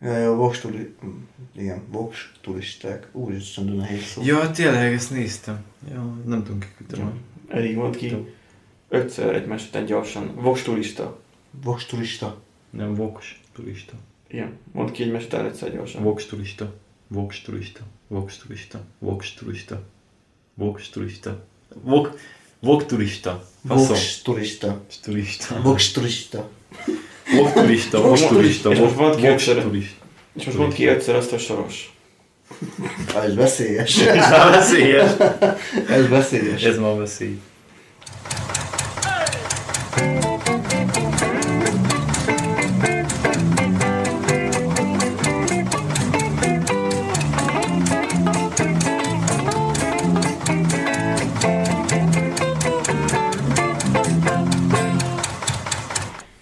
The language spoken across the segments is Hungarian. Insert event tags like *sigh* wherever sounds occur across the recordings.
Ja, turi... Igen, Vox turisták. Úristen, de nehéz szó. Ja, tényleg, ezt néztem. Ja, nem tudom kiküldtem. Elég mond ki. Ötször egymás után gyorsan. Vox turista. Vox turista. Nem, Vox turista. Igen. Mondd ki egymás után egyszer gyorsan. Vox turista. Vox turista. Vox turista. Vox turista. Vox turista. Vox, Vox turista. Faszom. Vox turista. Turista. Vox turista. Vox turista. Vox turista. És most mondd ki ötször azt a soros. Ez veszélyes. *laughs* Ez már veszélyes. Ez veszélyes. Ez már veszély.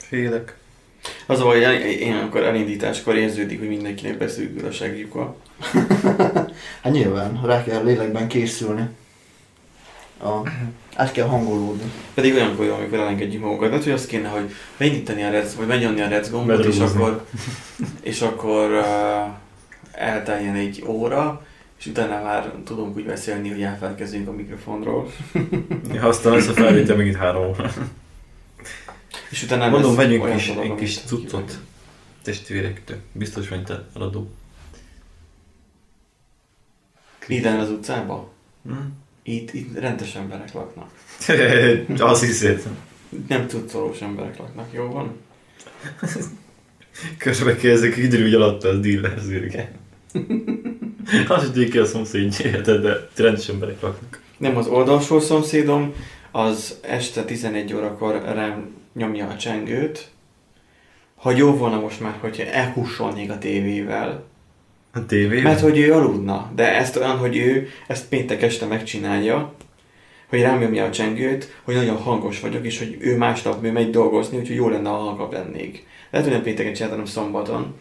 Félek. Az a baj, hogy én amikor elindításkor érződik, hogy mindenkinek beszűkül a segjuka. *laughs* Hát nyilván, rá kell lélekben készülni. A, át kell hangolódni. Pedig olyankor jó, amikor elengedjük magunkat. Hát, hogy azt kéne, hogy beindítani a rec, vagy megnyomni a rec gombot, és Bedrugozni. akkor, és akkor uh, elteljen egy óra, és utána már tudunk úgy beszélni, hogy elfelkezünk a mikrofonról. Ja, aztán lesz a felvétel megint három óra. *laughs* És utána Mondom, vegyünk olyan kis, egy kis cuccot testvérektől. Biztos vagy te eladó. Ide az utcába? Hm? Itt, itt rendes emberek laknak. *laughs* Azt hiszed. Nem tudszolós emberek laknak, jó van? *laughs* Közben kérdezik, kiderül, hogy alatta az dealer zürge. *laughs* Azt tudjuk ki a szomszéd érted, de rendes emberek laknak. Nem az oldalsó szomszédom, az este 11 órakor rám nyomja a csengőt, hogy jó volna most már, hogyha elhussolnék a tévével. A tévé? Mert hogy ő aludna, de ezt olyan, hogy ő ezt péntek este megcsinálja, hogy rám nyomja a csengőt, hogy nagyon hangos vagyok, és hogy ő másnap ő megy dolgozni, úgyhogy jó lenne, ha halkabb lennék. Lehet, hogy nem pénteken csináltam, hanem szombaton.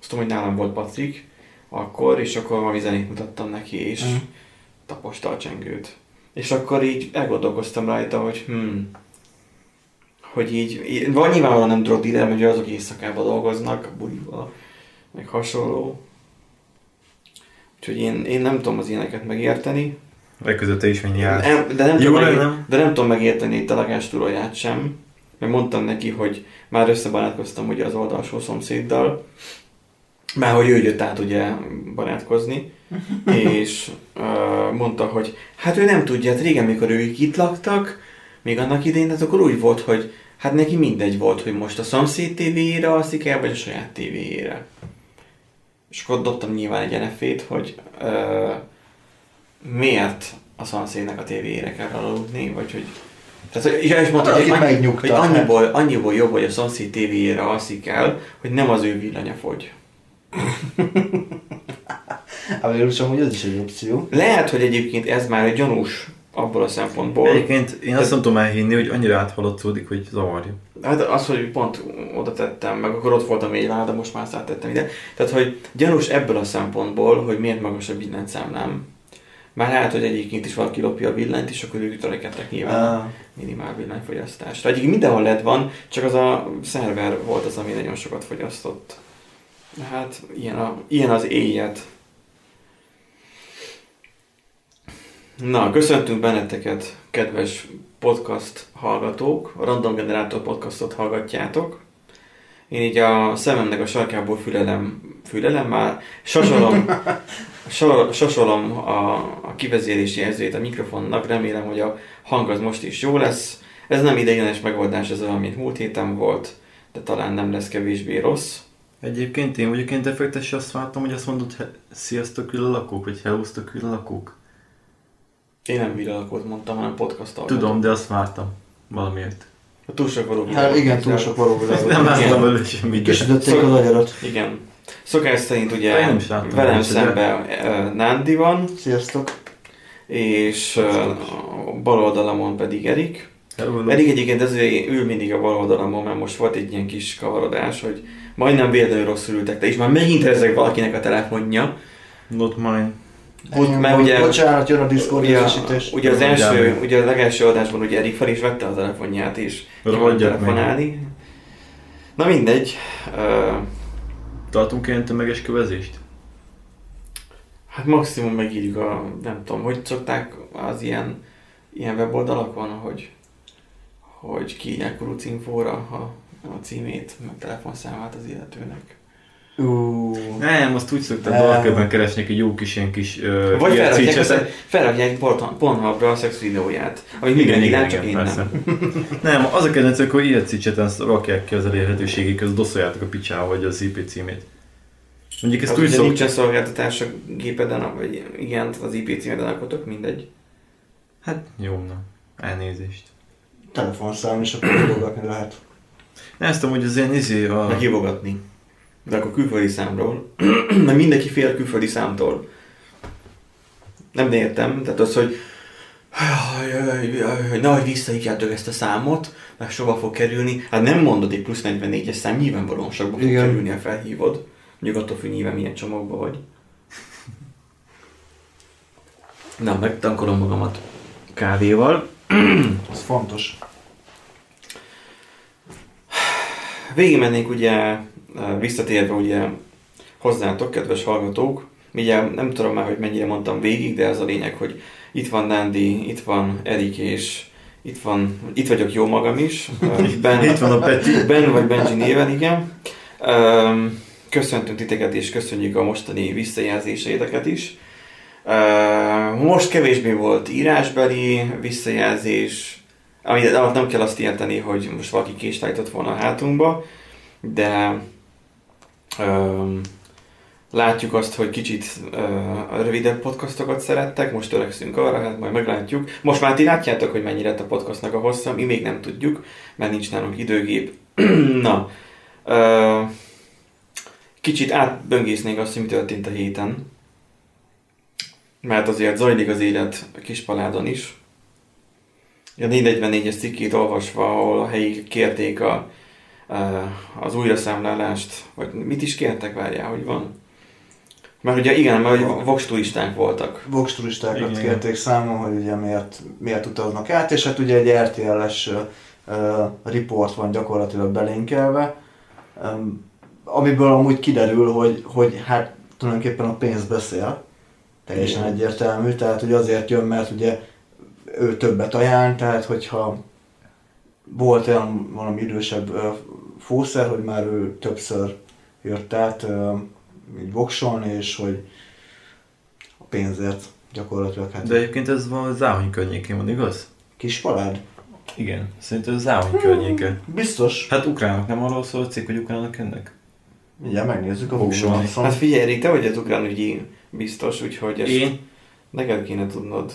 Azt tudom, hogy nálam volt Patrik, akkor, és akkor valami zenét mutattam neki, és Mhm. taposta a csengőt. És akkor így elgondolkoztam rajta, hogy hm, hogy így, vagy nyilvánvalóan nem drog dealer, mert ugye azok éjszakában dolgoznak, bulival, meg hasonló. Úgyhogy én, én nem tudom az ilyeneket megérteni. Legközelebb te is mennyi. Nem, de, nem Jó tudom nem? de nem tudom megérteni itt a lakástúróját sem. Mert mondtam neki, hogy már összebarátkoztam ugye az oldalsó szomszéddal, mert hogy ő jött át ugye barátkozni, *laughs* és uh, mondta, hogy hát ő nem tudja, hát régen, mikor ők itt laktak, még annak idején, hát akkor úgy volt, hogy hát neki mindegy volt, hogy most a szomszéd tévéjére alszik el, vagy a saját tévéjére. És akkor dobtam nyilván egy nf hogy uh, miért a szomszédnek a tévéjére kell aludni, vagy hogy tehát, hogy, és mondta, hogy, annyi, hogy megnyugtat, annyiból, annyiból jobb, hogy a szomszéd tévéjére alszik el, hogy nem az ő villanya fogy. *laughs* Hát végül amúgy ez is egy opció. Lehet, hogy egyébként ez már egy gyanús abból a szempontból. Egyébként én azt nem tudom elhinni, hogy annyira áthaladszódik, hogy zavarja. Hát az, hogy pont oda tettem, meg akkor ott volt a mély láda, most már áttettem ide. Tehát, hogy gyanús ebből a szempontból, hogy miért magas a villanyszámlám. Már lehet, hogy egyébként is valaki lopja a villanyt, és akkor ők törekedtek nyilván Ah, minimál villanyfogyasztásra. Egyébként mindenhol lett van, csak az a szerver volt az, ami nagyon sokat fogyasztott. Hát ilyen, a, ilyen az éjjed. Na, köszöntünk benneteket, kedves podcast hallgatók. A Random Generator podcastot hallgatjátok. Én így a szememnek a sarkából fülelem, fülelem már, sasolom, *laughs* sa- sasolom a, a kivezélési jelzőjét a mikrofonnak, remélem, hogy a hang az most is jó lesz. Ez nem ideiglenes megoldás, ez olyan, mint múlt héten volt, de talán nem lesz kevésbé rossz. Egyébként én vagyok én defektes, azt vártam, hogy azt mondod, he- sziasztok lakók, vagy hellosztok lakók. Én nem villalakót mondtam, hanem podcast Tudom, de azt vártam. Valamiért. Túl sok való hát igen, túl sok való Nem világ. láttam belőle semmit. Kisütötték az agyarat. Igen. Szokás szerint ugye Én nem is láttam velem de- szemben uh, Nándi van, Sziasztok. és uh, a bal oldalamon pedig Erik. Hello, Erik egyébként ezért ül mindig a bal oldalamon, mert most volt egy ilyen kis kavarodás, hogy majdnem véletlenül rosszul ültek, de és már megint ezek valakinek a telefonja. Not mine. Ennyi mert ugye- Bocsánat, jön a Discord Ugye, értesítés. ugye az első, meg. ugye a legelső adásban ugye Erik fel is vette a telefonját és meg. telefonálni. Na mindegy. Uh, Tartunk ilyen tömeges kövezést? Hát maximum megírjuk a, nem tudom, hogy szokták az ilyen, ilyen weboldalakon, hogy, hogy kiírják kurucinfóra a, a címét, meg telefonszámát az illetőnek. Ú, Nem, azt úgy szoktam Nem. valakörben keresni egy jó kis ilyen kis ö, Vagy felrakják, Pornhubra a szex videóját, ami mindenki lát, csak én persze. nem. *laughs* nem, az a kedvenc, hogy ilyen cicseten rakják ki az elérhetőségig, között doszoljátok a picsába, vagy az IP címét. Mondjuk ezt Hát úgy szok... nincsen szolgáltatás a gépeden, vagy igen, az IP címeden akkor tök mindegy. Hát jó, na. Elnézést. telefonszám is akkor *coughs* dolgozni lehet. Nem ezt hogy az ilyen izé a... Meg hívogatni. De akkor külföldi számról. *clears throat* Mert mindenki fél külföldi számtól. Nem értem. Tehát az, hogy hogy nehogy visszahívjátok ezt a számot, mert sova fog kerülni. Hát nem mondod egy plusz 44-es szám, nyilvánvalóan sokba fog Igen. kerülni, ha felhívod. Mondjuk attól függ nyilván milyen csomagban vagy. Na, megtankolom magamat kávéval. Ez fontos. Végigmennénk ugye, visszatérve ugye hozzátok, kedves hallgatók. Ugye nem tudom már, hogy mennyire mondtam végig, de ez a lényeg, hogy itt van Nandi, itt van Erik, és itt van, itt vagyok jó magam is. *laughs* Ben, Itt van a Peti. Ben vagy Benji néven, igen. Köszöntünk titeket, és köszönjük a mostani visszajelzéseiteket is. Most kevésbé volt írásbeli visszajelzés, ami nem kell azt érteni, hogy most valaki kést állított volna a hátunkba, de um, látjuk azt, hogy kicsit uh, rövidebb podcastokat szerettek, most törekszünk arra, hát majd meglátjuk. Most már ti látjátok, hogy mennyi lett a podcastnak a hossza, mi még nem tudjuk, mert nincs nálunk időgép. *clears throat* Na, uh, kicsit átböngésznénk azt, hogy mi történt a héten, mert azért zajlik az élet a Kispaládon is. A 444-es cikkét olvasva, ahol a helyi kérték a, a, az újraszámlálást, vagy mit is kértek, várjál, hogy van? Mert ugye igen, mert hogy vox turisták voltak. Vox turistákat Igen. kérték számon, hogy ugye miért, miért utaznak át, és hát ugye egy RTL-es uh, report van gyakorlatilag belinkelve, um, amiből amúgy kiderül, hogy, hogy hát tulajdonképpen a pénz beszél, teljesen Igen. egyértelmű, tehát hogy azért jön, mert ugye ő többet ajánl, tehát hogyha volt olyan valami idősebb fószer, hogy már ő többször jött át így vokson, és hogy a pénzért gyakorlatilag hát De egyébként ez van Záhony környékén van, igaz? kis palád. Igen, szerintem ez Záhony környéke. Biztos. Hát ukránok nem arról szól a cikk, hogy ukránok jönnek? Mindjárt megnézzük a Voksolni. Hát figyelj, Erik, te vagy az ukránügyi biztos, úgyhogy ezt Én, neked kéne tudnod.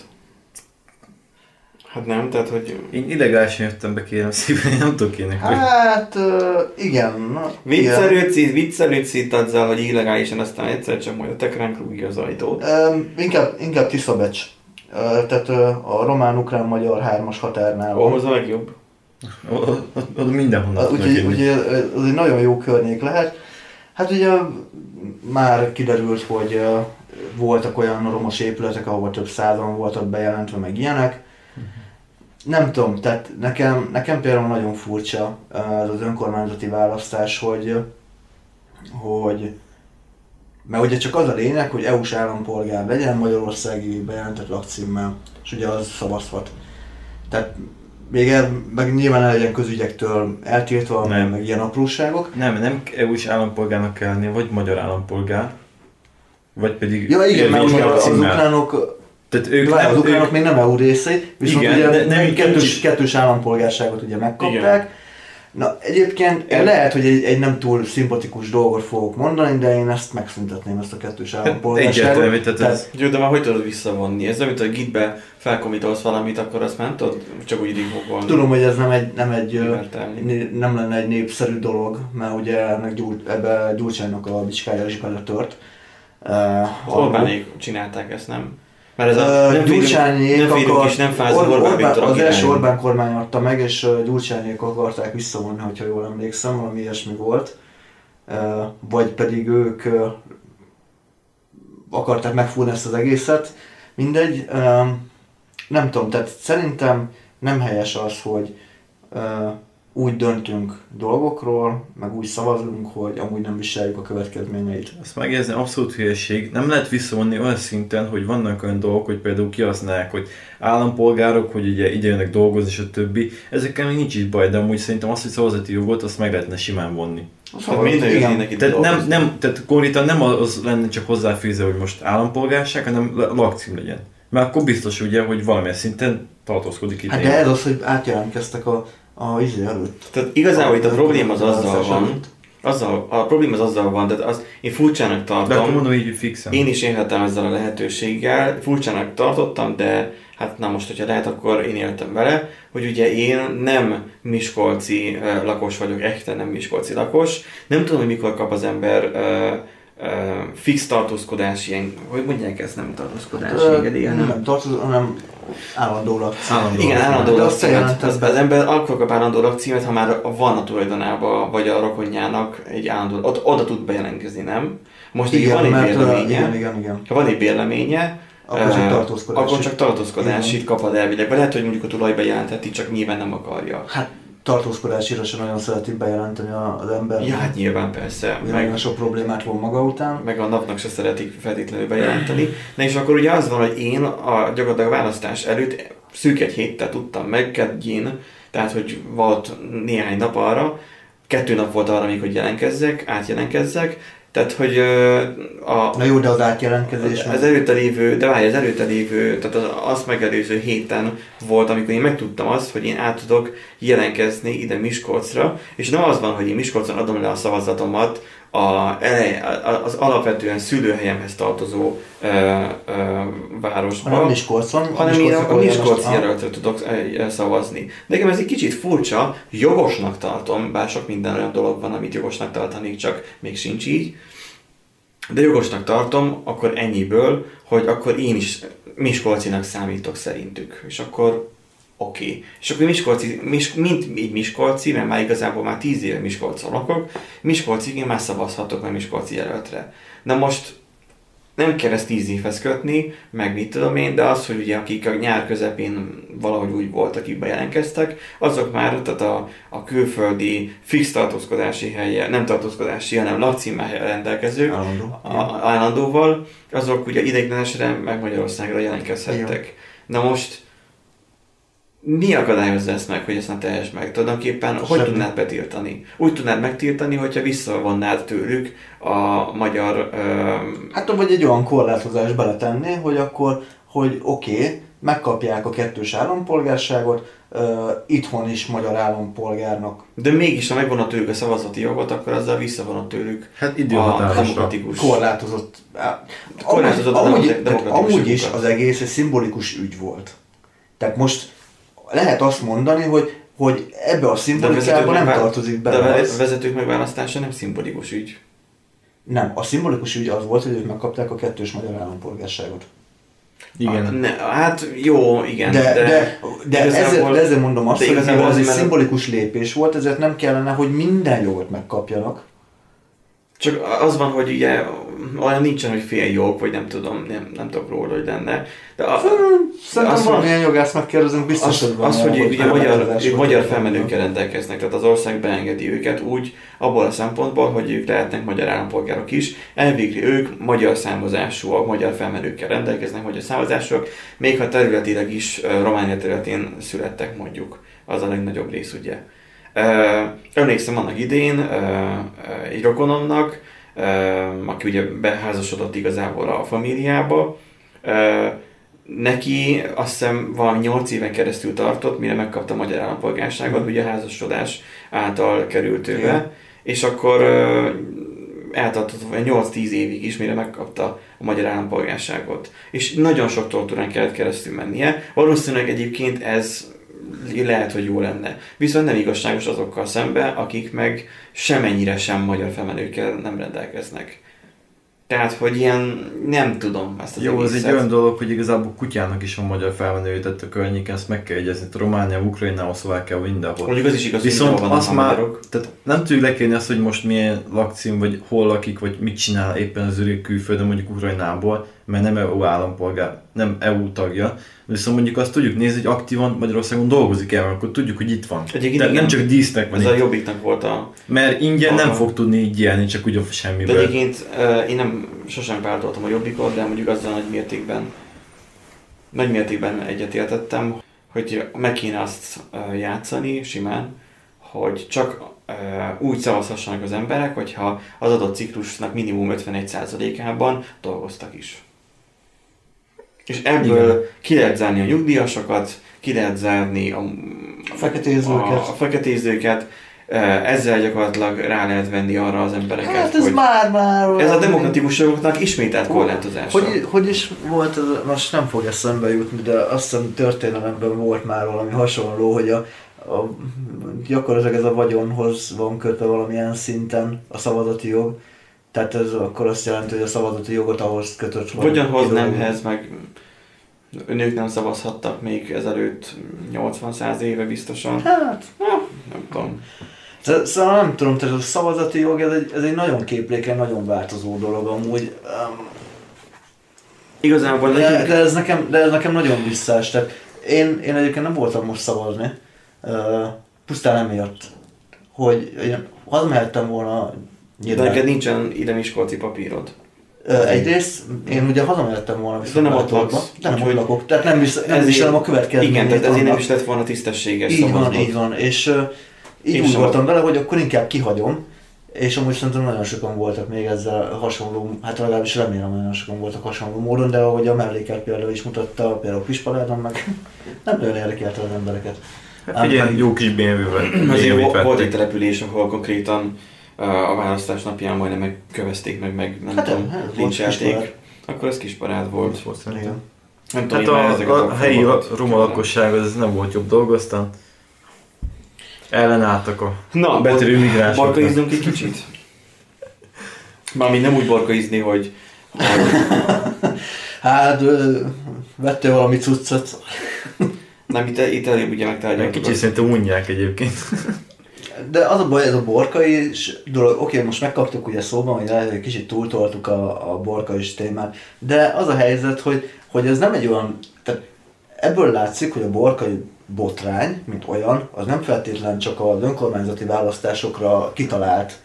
Hát nem, tehát hogy én illegálisan jöttem be kérem szépen, én nem tudok ilyenek. Hát, ö, igen. Viccelődsz, viccelődsz itt azzal, hogy illegálisan, aztán egyszer csak majd a te ránk rúgja az ajtót. Ö, inkább, inkább Tiszabecs. Ö, tehát a román-ukrán-magyar hármas határnál van. Ahhoz a legjobb. oda mindenhonnan Uh, Úgyhogy ugye, az egy nagyon jó környék lehet. Hát ugye már kiderült, hogy voltak olyan romos épületek, ahol több százan voltak bejelentve, meg ilyenek. Nem tudom, tehát nekem, nekem például nagyon furcsa ez az önkormányzati választás, hogy, hogy mert ugye csak az a lényeg, hogy EU-s állampolgár legyen Magyarországi bejelentett lakcímmel, és ugye az szavazhat. Tehát még el, meg nyilván ne legyen közügyektől eltiltva, Nem. meg ilyen apróságok. Nem, nem EU-s állampolgárnak kell lenni, vagy magyar állampolgár, vagy pedig Ja igen, mert ugye az ukránok, Tehát ők várj, nem, az ukránok ők, még nem EU részei, viszont Igen, ugye de nem kettős, kettős- kettős állampolgárságot ugye megkapták. Na egyébként Igen. lehet, hogy egy, egy nem túl szimpatikus dolgot fogok mondani, de én ezt megszüntetném, ezt a kettős állampolgárságot. Hát egyértelmű, tehát Tehát- ez, Jó, de már hogy tudod visszavonni? Ez nem, mint a gitbe felkomitolsz valamit, akkor azt már nem tudod csak úgy rigókolni. Tudom, hogy ez nem egy, nem egy né- nem lenne egy népszerű dolog, mert ugye ennek gyúr, ebbe Gyurcsánynak a bicskája is beletört. Uh, Orbánék csinálták ezt, nem? Mert ez a nem Gyurcsányék nem férünk akar- és nem fázunk Or- Orbán, Orbán, az első. Orbán kormány adta meg, és Gyurcsányék akarták visszavonni, hogyha jól emlékszem, valami ilyesmi volt. Vagy pedig ők akarták megfúrni ezt az egészet. Mindegy. Nem tudom, tehát szerintem nem helyes az, hogy úgy döntünk dolgokról, meg úgy szavazunk, hogy amúgy nem viseljük a következményeit. Azt megjegyezni abszolút hülyeség. Nem lehet visszavonni olyan szinten, hogy vannak olyan dolgok, hogy például kihasználják, hogy állampolgárok, hogy ugye ide jönnek dolgozni, és a többi. Ezekkel még nincs is baj, de amúgy szerintem azt, hogy szavazati jogot, azt meg lehetne simán vonni. Szóval itt Tehát nem, dolgozni. nem, tehát konkrétan nem az lenne csak hozzáfűzve, hogy most állampolgárság, hanem la- lakcím legyen. Mert akkor biztos ugye, hogy valamilyen szinten tartózkodik itt. Hát de ez az, hogy átjelentkeztek a, a izé előtt. Tehát igazából itt a probléma az azzal van, azzal, a probléma az azzal van, tehát az, én furcsának de akkor tartom, mondom így, hogy fixen. én is élhetem ezzel a lehetőséggel, furcsának tartottam, de hát na most, hogyha lehet, akkor én éltem vele, hogy ugye én nem miskolci uh, lakos vagyok, echten nem miskolci lakos, nem tudom, hogy mikor kap az ember uh, fix tartózkodás, ilyen, hogy mondják ezt, nem tartózkodás, Ö, engedély, hanem Nem tartozó, hanem állandó lakcím. Állandó igen, állandó lakcímet. Az, az ember akkor kap állandó lakcímet, ha már van a tulajdonába, vagy a rokonjának egy állandó, ott, oda tud bejelentkezni, nem? Most így van egy bérleménye, igen, igen, igen. ha van egy bérleménye, Akkor csak tartózkodási. akkor csak tartózkodásit Igen. kapad elvileg. Lehet, hogy mondjuk a tulaj bejelentheti, csak nyilván nem akarja. Hát tartózkodásira sem nagyon szereti bejelenteni a- az ember. Ja, hát nyilván persze. Meg... Nagyon sok problémát von maga után. meg a napnak se szeretik feltétlenül bejelenteni. Na és akkor ugye az van, hogy én a gyakorlatilag a választás előtt szűk egy héttel tudtam meg, kedjén, tehát hogy volt néhány nap arra, kettő nap volt arra még, hogy jelentkezzek, átjelentkezzek, tehát hogy a, Na jó, de az átjelentkezés az előtte lévő, de várj, az előtte lévő, tehát az, azt megelőző héten volt, amikor én megtudtam azt, hogy én át tudok jelentkezni ide Miskolcra, és nem az van, hogy én Miskolcon adom le a szavazatomat a, elej, az alapvetően szülőhelyemhez tartozó ö, ö, városba, hanem Miskolcon. hanem én a, Miskolci jelöltre tudok szavazni. Nekem ez egy kicsit furcsa, jogosnak tartom, bár sok minden olyan dolog van, amit jogosnak tartanék, csak még sincs így. De jogosnak tartom, akkor ennyiből, hogy akkor én is Miskolcinak számítok szerintük. És akkor oké. Okay. És akkor Miskolci, mis, mint így Miskolci, mert már igazából már tíz éve Miskolcon lakok, Miskolcig én már szavazhatok a Miskolci jelöltre. Na most nem kell ezt tíz évhez kötni, meg mit tudom én, de az, hogy ugye akik a nyár közepén valahogy úgy voltak, akik bejelentkeztek, azok már tehát a, a külföldi fix tartózkodási helye, nem tartózkodási, hanem lakcímmel rendelkezők, Állandó. a- állandóval, azok ugye ideiglenesre meg Magyarországra jelentkezhettek. Na most mi akadályozza ezt meg, hogy ezt ne tehess meg? Tulajdonképpen hogy Semmi. tudnád betiltani? Úgy tudnád megtiltani, hogyha visszavonnád tőlük a magyar... öm, Hát vagy egy olyan korlátozás beletenni, hogy akkor, hogy oké, okay, megkapják a kettős állampolgárságot, uh, itthon is magyar állampolgárnak de mégis, ha megvonod tőlük a szavazati jogot, akkor azzal visszavonod tőlük Hát a demokratikus. korlátozott. Korlátozott amúgy, a amúgy, amúgy is az egész egy szimbolikus ügy volt. Tehát most lehet azt mondani, hogy, hogy ebbe a De szimbolikába nem megvá- tartozik de bele a az. vezetők megválasztása nem szimbolikus ügy. Nem, a szimbolikus ügy az volt, hogy ők megkapták a kettős magyar állampolgárságot. Igen. A, ne, hát jó, igen, De, de, de, de, ezzel, de ezzel mondom azt, de hogy ez egy azért, mert- szimbolikus lépés volt, ezért nem kellene, hogy minden jogot megkapjanak. Csak az van, hogy ugye olyan nincsen, hogy fél jog, vagy nem tudom, nem, nem tudok róla, hogy lenne. De a, Szerintem valamilyen jogász megkérdezünk, biztos, az, hogy van az, olyan, hogy ugye magyar, ők magyar felmenőkkel rendelkeznek, tehát az ország beengedi őket úgy, abból a szempontból, hogy ők lehetnek magyar állampolgárok is. Elvégre ők magyar származásúak, magyar felmenőkkel rendelkeznek, magyar származásúak, még ha területileg is Románia területén születtek mondjuk. Az a legnagyobb rész, ugye. Emlékszem annak idén egy rokonomnak, aki ugye beházasodott igazából a famíliába, neki azt hiszem valami 8 éven keresztül tartott, mire megkapta a magyar állampolgárságot, ugye a házasodás által került ő Igen. be, és akkor eltartott vagy 8-10 évig is, mire megkapta a magyar állampolgárságot. És nagyon sok tortúrán kellett keresztül mennie. Valószínűleg egyébként ez lehet, hogy jó lenne. Viszont nem igazságos azokkal szembe, akik meg semennyire sem magyar felmenőkkel nem rendelkeznek. Tehát, hogy ilyen, nem tudom ezt az Jó, ez egy egészet. olyan dolog, hogy igazából kutyának is van magyar felmenője, tehát a környéken ezt meg kell jegyezni. Tehát Románia, Ukrajna, Szlovákia, mindenhol. Mondjuk az is igaz, hogy Viszont vannak azt már, magyarok. tehát nem tudjuk lekérni azt, hogy most milyen lakcím, vagy hol lakik, vagy mit csinál éppen az öreg külföldön, mondjuk Ukrajnából, mert nem EU állampolgár, nem EU tagja, viszont mondjuk azt tudjuk nézni, hogy aktívan Magyarországon dolgozik el, akkor tudjuk, hogy itt van. Egyébként Tehát nem csak dísznek van Ez itt, a jobbiknak volt a... mert ingyen nem Aha. fog tudni így élni, csak úgy a De semmiből. egyébként eh, én nem sosem váltottam a jobbikot, de mondjuk azzal nagy mértékben nagy mértékben egyetértettem, hogy meg kéne azt játszani simán, hogy csak úgy szavazhassanak az emberek, hogyha az adott ciklusnak minimum 51%-ában dolgoztak is. És ebből Igen. ki lehet zárni a nyugdíjasokat, ki lehet zárni a, A feketézőket. a, a feketézőket, ezzel gyakorlatilag rá lehet venni arra az embereket, Hát ez már, már... ez a demokratikus jogoknak ismételt korlátozása. Hogy, hogy is volt, ez, most nem fog eszembe jutni, de azt hiszem történelemben volt már valami hasonló, hogy a, a, gyakorlatilag ez a vagyonhoz van kötve valamilyen szinten a szavazati jog. Tehát ez akkor azt jelenti, hogy a szavazati jogot ahhoz kötött. hogy Vagyonhoz kidolgoz- nemhez, meg nők nem szavazhattak még ezelőtt 80-100 éve biztosan. Hát, Nem tudom. Sz- Szóval nem tudom, tehát a szavazati jog, ez egy, ez egy nagyon képlékeny, nagyon változó dolog amúgy. Um, Igazából de, nekünk, de, ez nekem, de ez nekem nagyon visszás. Tehát én, én egyébként nem voltam most szavazni, uh, pusztán emiatt, hogy én hazamehettem volna de nyilván. neked nincsen ide miskolci papírod. Uh, egyrészt én ugye hazamehettem volna De nem ott laksz, de nem ott lakok, tehát nem, visz, nem viselem a következményét. Igen, tehát ezért nem is lett volna tisztességes Így van, így van, és uh, így Én úgy voltam vele, hogy akkor inkább kihagyom, és amúgy szerintem nagyon sokan voltak még ezzel hasonló, hát legalábbis remélem nagyon sokan voltak hasonló módon, de ahogy a mellékelt például is mutatta, például Pispaládon meg *laughs* nem nagyon érdekelte az embereket. Hát figyelj, jó kis BMW-vel. Azért volt egy település, ahol konkrétan a választás napján majdnem megkövezték meg, meg nem Hát, tudom, hát, lincselték. Kisparád. Akkor ez kisparád volt. Volt szerintem. Igen. Nem tudom, Hát én már a, ezeket a, helyi fogalmakat roma lakosság az nem volt jobb dolga, aztán ellenálltak a Na, betörő migránsoknak. Barkaizzunk egy kicsit? Mármint nem úgy barkaizni, hogy, hogy Hát vettél valami cuccot. nem itt, itt előbb ugye megtárgyaltuk. kicsit szerintem unják egyébként. De az a baj, ez a borkai dolog, oké, most megkaptuk ugye szóban, hogy lehet, hogy kicsit túltoltuk a, a borkai témát, de az a helyzet, hogy, hogy ez nem egy olyan, tehát ebből látszik, hogy a borkai botrány, mint olyan, az nem feltétlen csak az önkormányzati választásokra kitalált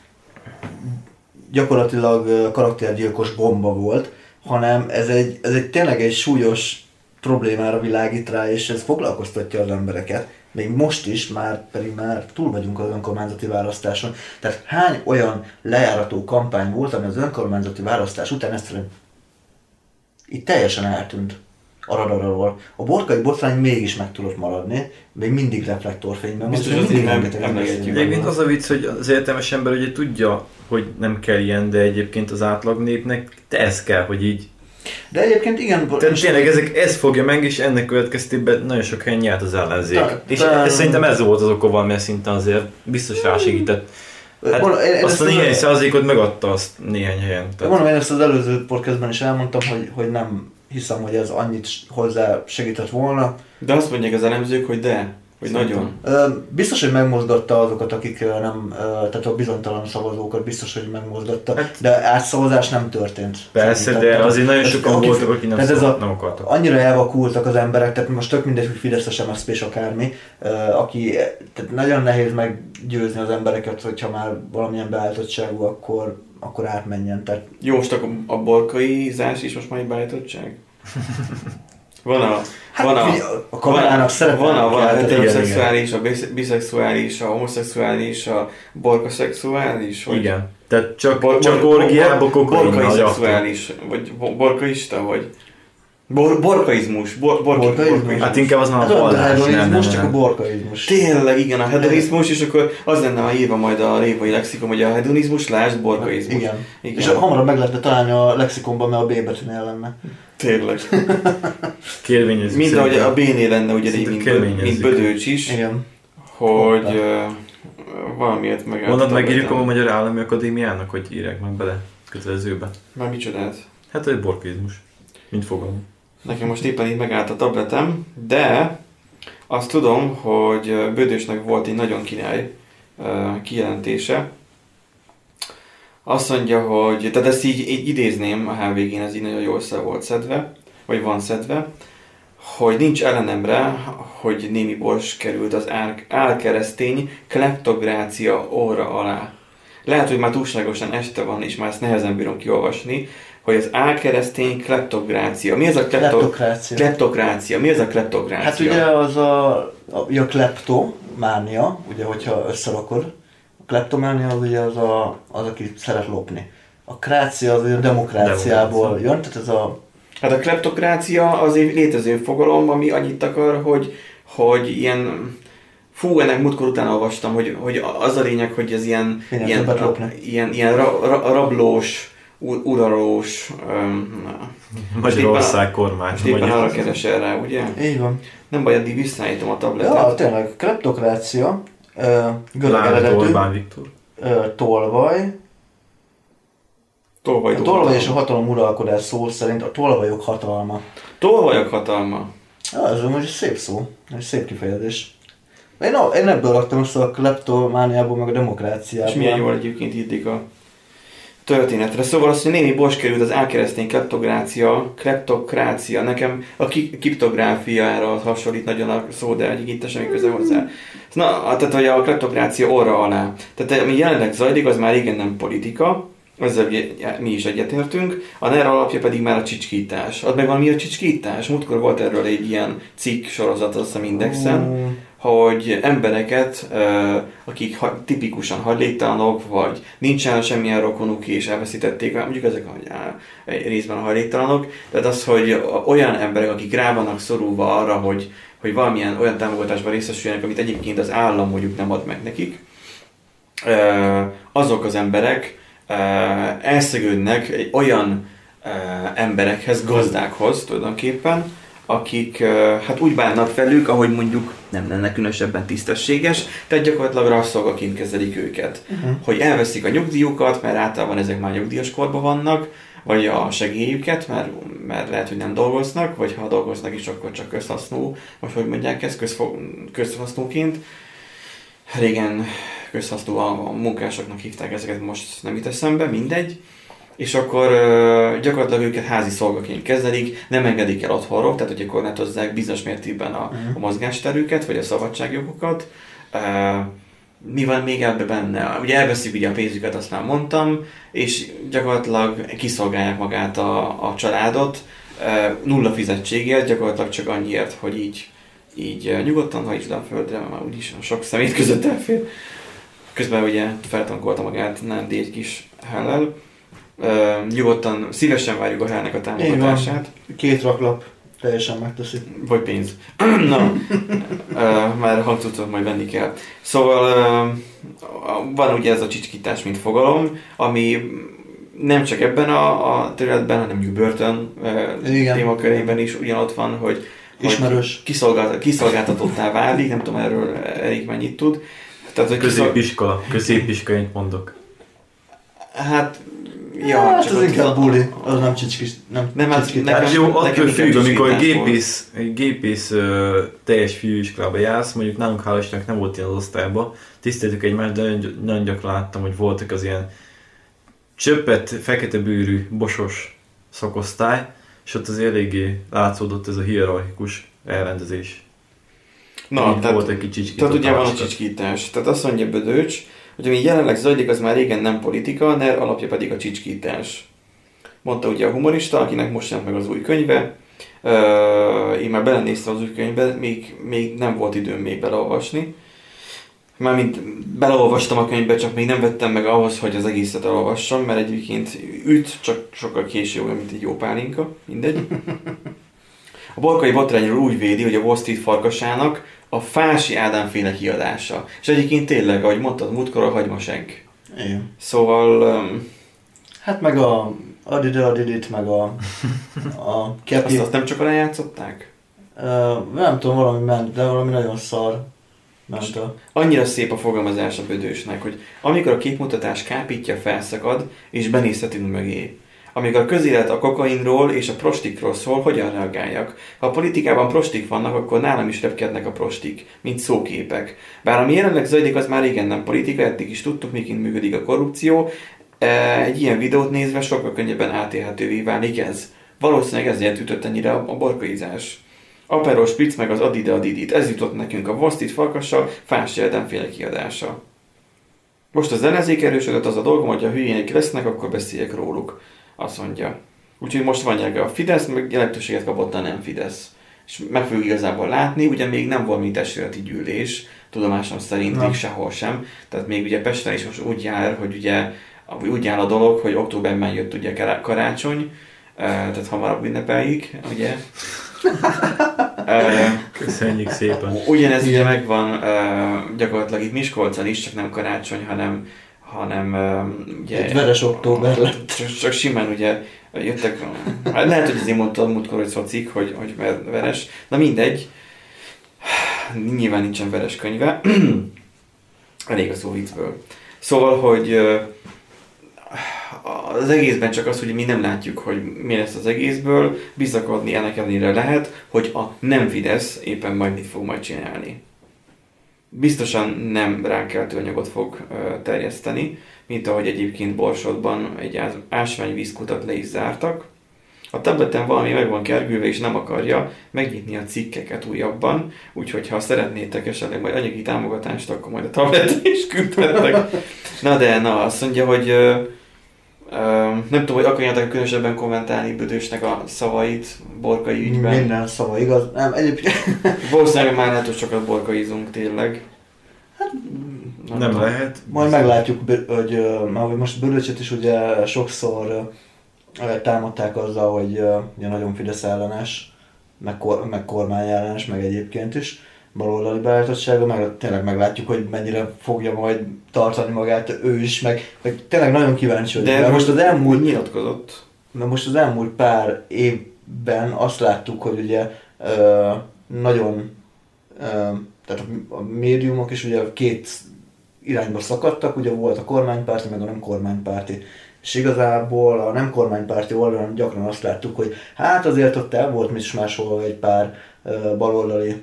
gyakorlatilag karaktergyilkos bomba volt, hanem ez egy, ez egy tényleg egy súlyos problémára világít rá, és ez foglalkoztatja az embereket. Még most is, már pedig már túl vagyunk az önkormányzati választáson. Tehát hány olyan lejárató kampány volt, ami az önkormányzati választás után egyszerűen itt teljesen eltűnt a radarról. A borkai botrány mégis meg tudott maradni, még mindig reflektorfényben Biztos azért mindig emlegetjük. beszélünk Egyébként az a vicc, hogy az értelmes ember ugye tudja, hogy nem kell ilyen, de egyébként az átlag népnek de ez kell, hogy így. De egyébként igen, Tehát tényleg ezek, ez fogja meg, és ennek következtében nagyon sok helyen nyert az ellenzék. Ta- és ta- ez, szerintem ez volt az oka valamilyen szinten azért biztos rásegített. Hát Mondom, én- én azt a az- néhány százalékot megadta azt néhány helyen. De Tehát, mondom, én ezt az előző podcastben is elmondtam, hogy, hogy nem hiszem, hogy ez annyit hozzá segített volna. De azt mondják az elemzők, hogy de, hogy nagyon. Biztos, hogy megmozgatta azokat, akik nem, tehát a bizonytalan szavazókat biztos, hogy megmozgatta, Hát- de átszavazás nem történt. persze, Szerintem. de azért nagyon sokan aki- voltak, akik nem, tehát ez a- nem akartak. Annyira elvakultak az emberek, tehát most tök mindegy, hogy Fideszes, MSZP és akármi, aki, tehát nagyon nehéz meggyőzni az embereket, hogyha már valamilyen beállítottságú, akkor, akkor átmenjen. Tehát Jó, most akkor a borkaizás is most már egy beállítottság? *laughs* Van a, Hát van a, a kamerának szerepe van a, van a heteroszexuális, a bisz- biszexuális, a homoszexuális, a borkaszexuális, vagy Igen. Tehát csak, Bor- csak bor- orgiába bor- kokainnal Borkai szexuális, vagy bo- borkaista, vagy bor, borkaizmus, bor, bor, Borkaizmus? borkaizmus. Hát inkább az már Hát a vallás, nem, nem, hedonizmus, csak a borkaizmus. Tényleg, igen, a hedonizmus, és akkor az lenne már írva majd a révai lexikon, hogy a hedonizmus, lásd, borkaizmus. Igen. Igen. És hamarabb meg lehetne találni a lexikonban, mert a B betűnél lenne. Tényleg. *laughs* Kérvényezzük Mind ahogy a B-nél lenne ugye Szinte mint, mint bödőcs is, Igen. hogy Hoppá. uh, valamiért meg Honnan megírjuk a Magyar Állami Akadémiának, hogy írják meg bele kötelezőbe? Már micsodát? Hát egy borkizmus. Mint fogalom. Nekem most éppen itt megállt a tabletem, de azt tudom, hogy Bödösnek volt egy nagyon király kijelentése, Azt mondja, hogy, tehát ezt így, így idézném a HVG-n, ez így nagyon jól szer volt szedve, vagy van szedve, hogy nincs ellenemre, hogy némi bors került az ál- álkeresztény kleptográcia óra alá. Lehet, hogy már túlságosan este van, és már ezt nehezen bírom kiolvasni, hogy az álkeresztény kleptográcia. Mi az a klepto- Kleptokrácia. kleptokrácia? Mi az a kleptokrácia? Hát ugye az a, a, a kleptománia, ugye hogyha összerakod, a kleptománia az ugye az, a, az aki szeret lopni. A krácia az ugye a demokráciából jön, tehát ez a Hát a kleptokrácia az egy létező fogalom, ami annyit akar, hogy, hogy ilyen Fú, ennek múltkor utána olvastam, hogy, hogy az a lényeg, hogy ez ilyen, ilyen, ilyen, ilyen ra, ra, rablós, ur- uralós, um, Magyarország kormány. most éppen arra keresel rá, ugye? így van. Nem baj, addig visszaállítom a Ja, tabletet. tényleg, kleptokrácia, ö, görög eredetű, Orbán Viktor. ö, tolvaj, Tolvaj, a tolvaj és a hatalom uralkodás szó szerint a tolvajok hatalma. Tolvajok hatalma. Ja, ez most egy szép szó, egy szép kifejezés. Én, én ebből raktam össze a kleptomániából, meg a demokráciából. És milyen jól egyébként írdik a történetre. Szóval azt, hogy némi bors került az álkeresztény kleptográcia, kleptokrácia. Nekem a ki- kriptográfiára hasonlít nagyon a szó, de egyik itt semmi köze hozzá. Na, tehát hogy a kleptokrácia orra alá. Tehát ami jelenleg zajlik, az már régen nem politika, ezzel mi is egyetértünk, a NER alapja pedig már a csicskítás. Ad meg valami a csicskítás? Múltkor volt erről egy ilyen cikk sorozat, azt hiszem Indexen, Mm, hogy embereket, akik tipikusan hajléktalanok, vagy nincsen semmilyen rokonuk és elveszítették, mondjuk ezek a, részben a hajléktalanok, tehát az, hogy olyan emberek, akik rá vannak szorulva arra, hogy, hogy valamilyen olyan támogatásban részesüljenek, amit egyébként az állam mondjuk nem ad meg nekik, azok az emberek elszegődnek egy olyan emberekhez, gazdákhoz tulajdonképpen, akik hát úgy bánnak velük, ahogy mondjuk nem lenne különösebben tisztességes, tehát gyakorlatilag rasszolgaként kezelik őket. uh-huh. Hogy elveszik a nyugdíjukat, mert általában ezek már nyugdíjas korban vannak, vagy a segélyüket, mert, mert lehet, hogy nem dolgoznak, vagy ha dolgoznak is, akkor csak közhasznú, vagy hogy mondják ezt, közfo- közhasznúként. Régen közhasznú a a munkásoknak hívták ezeket, most nem jut eszembe, mindegy. És akkor gyakorlatilag őket házi szolgaként kezelik, nem engedik el otthonról, tehát hogy korlátozzák bizonyos mértékben a, a mozgásterüket, vagy a szabadságjogokat. Ö, mi van még ebbe benne? Ugye elveszik ugye a pénzüket, azt már mondtam, és gyakorlatilag kiszolgálják magát a, a családot ö, nulla fizetségért, gyakorlatilag csak annyiért, hogy így, így ö, nyugodtan hajtsd le a földre, mert már úgyis sok szemét között elfér. Közben ugye feltankolta magát Nándi egy kis hellel. Ö, nyugodtan, szívesen várjuk a hellnek a támogatását. Két raklap teljesen megteszi. Vagy pénz. *clears throat* Na, uh, már hangcucot majd venni kell. Szóval uh, van ugye ez a csicskítás, mint fogalom, ami nem csak ebben a, a területben, hanem mondjuk börtön uh, témakörében is ugyanott van, hogy Ismerős. kiszolgált, kiszolgáltatottá válik, nem tudom erről Erik mennyit tud. Tehát, hogy kiszol... Középiskola. Mondok. Hát, ja, Ja, hát az inkább buli, az nem csicskis, nem, Nem, hát csicskítás. nekem- Jó, nekem attól függ, amikor volt. gépész, egy gépész ö, teljes fiúiskolába jársz, mondjuk nálunk hál' Istennek nem volt ilyen az osztályban, tiszteltük egymást, de nagyon, gyakran láttam, hogy voltak az ilyen csöppet, fekete bőrű, bosos szakosztály, és ott az eléggé látszódott ez a hierarchikus elrendezés. Na, Így tehát volt egy kicsit Tehát ugye van a csicskítás. Tehát azt mondja Bödöcs, hogy ami jelenleg zajlik, az már régen nem politika, NER alapja pedig a csicskítás. Mondta ugye a humorista, akinek most jelent meg az új könyve. Uh, én már belenéztem az új könyvbe, még, még nem volt időm még beleolvasni. Mármint beleolvastam a könyvbe, csak még nem vettem meg ahhoz, hogy az egészet elolvassam, mert egyébként üt, csak sokkal később, mint egy jó pálinka, mindegy. *laughs* A borkai botrányról úgy védi, hogy a Wall Street farkasának a Fási Ádám féle kiadása. És egyébként tényleg, ahogy mondtad, múltkor a hagymaseg. Igen. Szóval um, Hát meg a Adida Adidit, meg a, a azt, Kepi. azt nem csak alá játszották? Uh, nem tudom, valami ment, de valami nagyon szar ment a... Annyira szép a fogalmazás a bödősnek, hogy amikor a képmutatás kápítja felszakad, és benézhetünk mögé. Amikor a közélet a kokainról és a prostikról szól, hogyan reagáljak? Ha a politikában prostik vannak, akkor nálam is repkednek a prostik, mint szóképek. Bár ami jelenleg zajlik, az már régen nem politika, eddig is tudtuk, miként működik a korrupció, E, Egy ilyen videót nézve sokkal könnyebben átélhetővé válik ez. Valószínűleg ezért ütött ennyire a borkaizás. Aperol Spritz meg az Adide Adidit. Ez jutott nekünk a Vostit Farkassal, Fás Jeldenféle kiadása. Most az ellenzék erősödött, az a dolgom, hogy ha hülyének lesznek, akkor beszéljek róluk. Azt mondja. Úgyhogy most van a Fidesz, meg jelentőséget kapott a nem Fidesz. És meg fogjuk igazából látni, ugye még nem volt mint testületi gyűlés, tudomásom szerint még sehol sem. Tehát még ugye Pesten is most úgy jár, hogy ugye úgy áll a dolog, hogy októberben jött ugye kará- karácsony, eh, tehát hamarabb ünnepeljük, ugye. *laughs* Köszönjük szépen. Ugyanez ugye megvan gyakorlatilag itt Miskolcon is, csak nem karácsony, hanem, hanem ugye... Egy veres október lett. Csak, csak simán ugye jöttek, hát lehet, hogy azért mondtam múltkor, hogy szocik, hogy, hogy ver- veres, na mindegy, nyilván nincsen veres könyve, *clears throat* elég a szó viccből. Szóval, hogy az egészben csak az, hogy mi nem látjuk, hogy mi lesz az egészből, bizakodni ennek ellenére lehet, hogy a nem Fidesz éppen majd mit fog majd csinálni. Biztosan nem ránkeltő anyagot fog terjeszteni, mint ahogy egyébként Borsodban egy ás- ásványvízkutat le is zártak. A tableten valami meg van kergülve, és nem akarja megnyitni a cikkeket újabban, úgyhogy ha szeretnétek esetleg majd anyagi támogatást, akkor majd a tableten *laughs* is küldhetnek. Na de, na, azt mondja, hogy nem tudom, hogy akarjátok különösebben kommentálni Bödösnek a szavait borkai ügyben. Minden szava igaz. Nem, egyébként *laughs* Valószínűleg már lehet, hogy sokat borkaizunk tényleg. Nem tudom. lehet. majd meglátjuk, bö- hogy hogy most Bölöcset is ugye sokszor támadták azzal, hogy ugye nagyon Fidesz ellenes, meg, kor, meg kormány ellenes, meg egyébként is baloldali beállítottsága, meg tényleg meglátjuk, hogy mennyire fogja majd tartani magát ő is, meg, meg tényleg nagyon kíváncsi vagyok. De most az elmúlt nyilatkozott. Mert most az elmúlt pár évben azt láttuk, hogy ugye ö, nagyon, ö, tehát a, médiumok is ugye két irányba szakadtak, ugye volt a kormánypárti, meg a nem kormánypárti. És igazából a nem kormánypárti oldalon gyakran azt láttuk, hogy hát azért ott el volt is máshol egy pár baloldali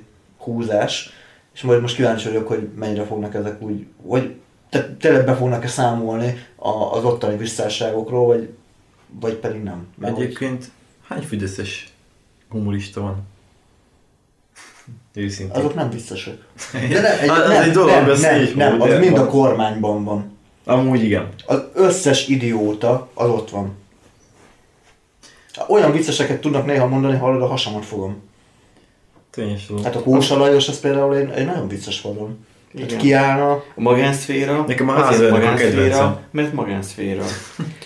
húzás, és majd most kíváncsi vagyok, hogy mennyire fognak ezek úgy, vagy te, tényleg be fognak-e számolni a, az ottani visszásságokról, vagy, vagy pedig nem. Mert hogy- Egyébként hány fideszes humorista van? Őszintén. Azok nem biztosak. *laughs* De ne, egy, Az nem, egy dolog, nem, nem, így nem, az mind a van. kormányban van. Amúgy igen. Az összes idióta az ott van. Olyan vicceseket tudnak néha mondani, hallod, a hasamat fogom. Tényes dolog. Hát a Kósa Lajos, az például egy, egy nagyon vicces vadon. Hát kiállna, A magánszféra. Nekem a azért magánszféra, mert magánszféra.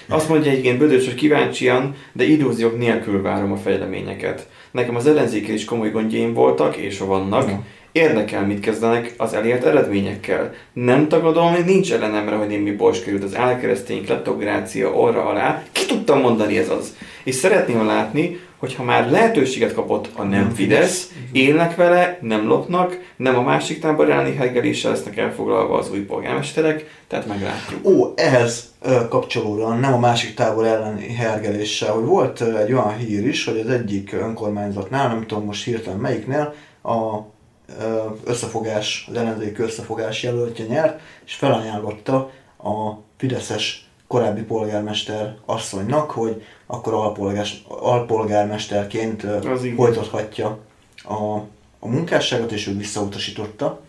Azt mondja egyébként Bödös, hogy kíváncsian, de illúziók nélkül várom a fejleményeket. Nekem az ellenzékkel is komoly gondjaim voltak, és vannak. Ja. Érdekel, mit kezdenek az elért eredményekkel. Nem tagadom, nincs ellenemre, hogy némi bors került az elkeresztény kleptokrácia orra alá. Ki tudtam mondani ez az? És szeretném látni, hogy ha már lehetőséget kapott a nem Fidesz, élnek vele, nem lopnak, nem a másik tábor elleni hergeléssel lesznek elfoglalva az új polgármesterek, tehát meglátjuk. Ó, ehhez kapcsolódóan, nem a másik tábor elleni hergeléssel, hogy volt egy olyan hír is, hogy az egyik önkormányzatnál, nem tudom most hirtelen melyiknél, a összefogás, az ellenzéki összefogás jelöltje nyert, és felajánlotta a Fideszes korábbi polgármester asszonynak, hogy akkor alpolgás, alpolgármesterként folytathatja a, a munkásságot, és ő visszautasította.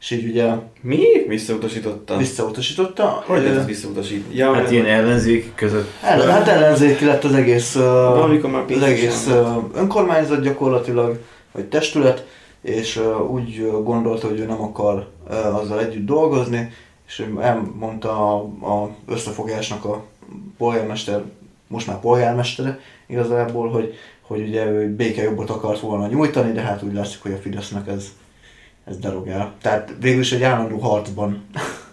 És így ugye Mi? Visszautasította? visszautasította. Hogy lehet ezt visszautasítani? Ja, Hát ilyen ellenzék között. ellen, hát ellenzéki lett az egész, uh, az egész uh, önkormányzat gyakorlatilag, vagy testület, és uh, úgy gondolta, hogy ő nem akar uh, azzal együtt dolgozni, és ő elmondta a, a összefogásnak a polgármester, most már polgármestere igazából, hogy, hogy ugye ő békejobbot akart volna nyújtani, de hát úgy látszik, hogy a Fidesznek ez, ez derogál. Tehát végül is egy állandó harcban,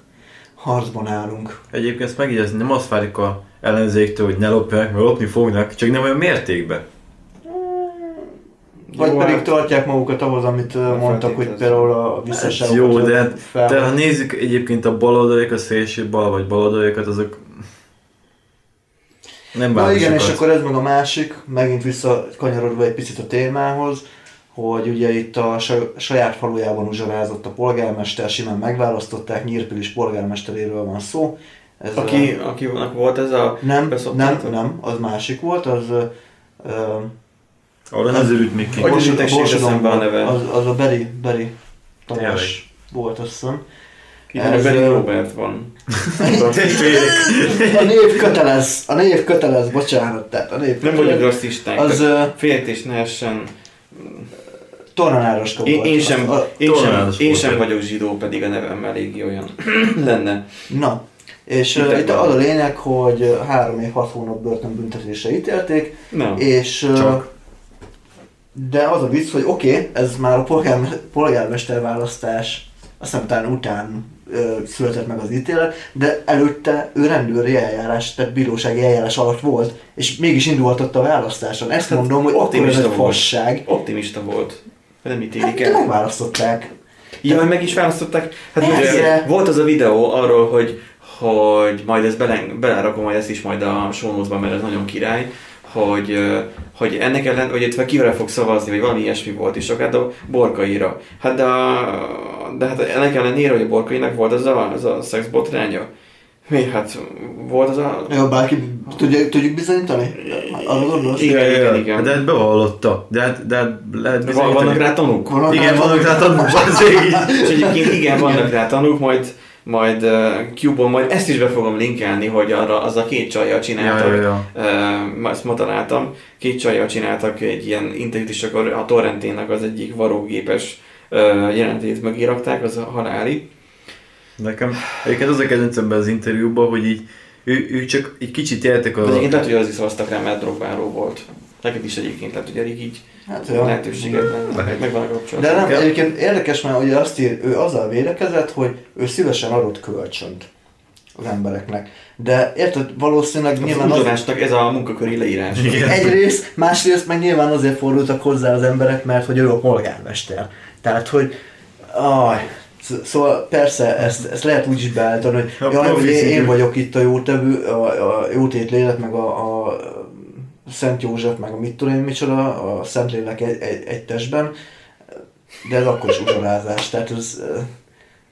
*laughs* harcban állunk. Egyébként ezt megjegyezni, nem azt várjuk a ellenzéktől, hogy ne lopják, mert lopni fognak, csak nem olyan mértékben. Vagy Jó, pedig hát- tartják magukat ahhoz, amit mondtak, hogy például a Hát visszaságokat jó, de hát, fel... de ha nézzük egyébként a baloldaliak, a szélső bal vagy baloldaliakat, azok nem Na igen, és akkor ez meg a másik, megint visszakanyarodva egy picit a témához, hogy ugye itt a saj- saját falujában uzsorázott a polgármester, simán megválasztották, Nyírpilis polgármesteréről van szó. Ez Aki, akinek volt ez a... nem, nem, nem, az másik volt, az ö, Ahol az őrült még ki. Hogy a neve? Az, az a Beri, Beri. Tamás volt, azt hiszem. A Ez, Robert van. A név kötelez, a név kötelez, bocsánat, tehát a név Nem vagyok rasszisták. Az ö, Féltés ne essen. tornanároska Én, én sem, A, én sem, én sem vagyok zsidó, pedig a nevem eléggé olyan *clears throat* lenne. na, és Itt itt az a lényeg, hogy három év, hat hónap börtönbüntetésre ítélték, Na, és Csak. de az a vicc, hogy oké, okay, ez már a polgár, polgármester választás, azt hiszem talán után született meg az ítélet, de előtte ő rendőri eljárás, tehát bírósági eljárás alatt volt, és mégis indulhatott a választáson. Ezt Hát mondom, hogy akkor ez egy volt. fasság. optimista volt. Nem ítélik Hát, de el. megválasztották. Ja, meg is választották. Hát ugye, volt az a videó arról, hogy, hogy majd ezt bele, belerakom majd ezt is majd a notes-ban, mert ez nagyon király, hogy, hogy ennek ellen, hogy itt kire fog szavazni, vagy valami ilyesmi volt is, akár a borkaira. Hát de, a- de hát ennek ellenére, hogy a borkainak volt az a, az a szexbotránya. Mi? Hát volt az a... Jó, bárki tudja, tudjuk bizonyítani? Arra gondolsz? Igen, igen, igen. De hát bevallotta. De hát, de hát lehet De bizonyítani. van, vannak rá tanúk? Vannak Igen, rá vannak rá tanúk, *laughs* És egyébként igen, vannak rá tanúk, majd majd uh, Cube-on majd ezt is be fogom linkelni, hogy arra az a két csajjal csináltak. Ja, ja, ja. Uh, ezt ma találtam. Két csajjal csináltak egy ilyen interjút, és akkor a torrentének az egyik varógépes uh, jelentét megírakták, az a haláli. Nekem egyébként az a kedvencemben az interjúban, hogy így ő, ők csak egy kicsit éltek De a... egyébként lehet, hogy az is szavaztak rá, mert drogbáró volt. Neked is egyébként lehet, hogy elég így Hát, ja. jó. lehetőséget lenne, Lehet. meg van a kapcsolat. De nem, egyébként érdekes, mert ugye azt ír, ő azzal védekezett, hogy ő szívesen adott kölcsönt az embereknek. De érted, valószínűleg az nyilván az, ez a munkaköri leírás. Igen. egyrészt, másrészt meg nyilván azért fordultak hozzá az emberek, mert hogy ő a polgármester. Tehát, hogy aj, sz- Szóval persze, ezt, ezt lehet úgy is beállítani, hogy jaj, én, vagyok itt a jótevő, a, a jótét lélek, meg a, a Szent József, meg a mit tudom én micsoda, a Szentlélek egy, egy, egy testben, de ez akkor is uzsorázás, tehát ez,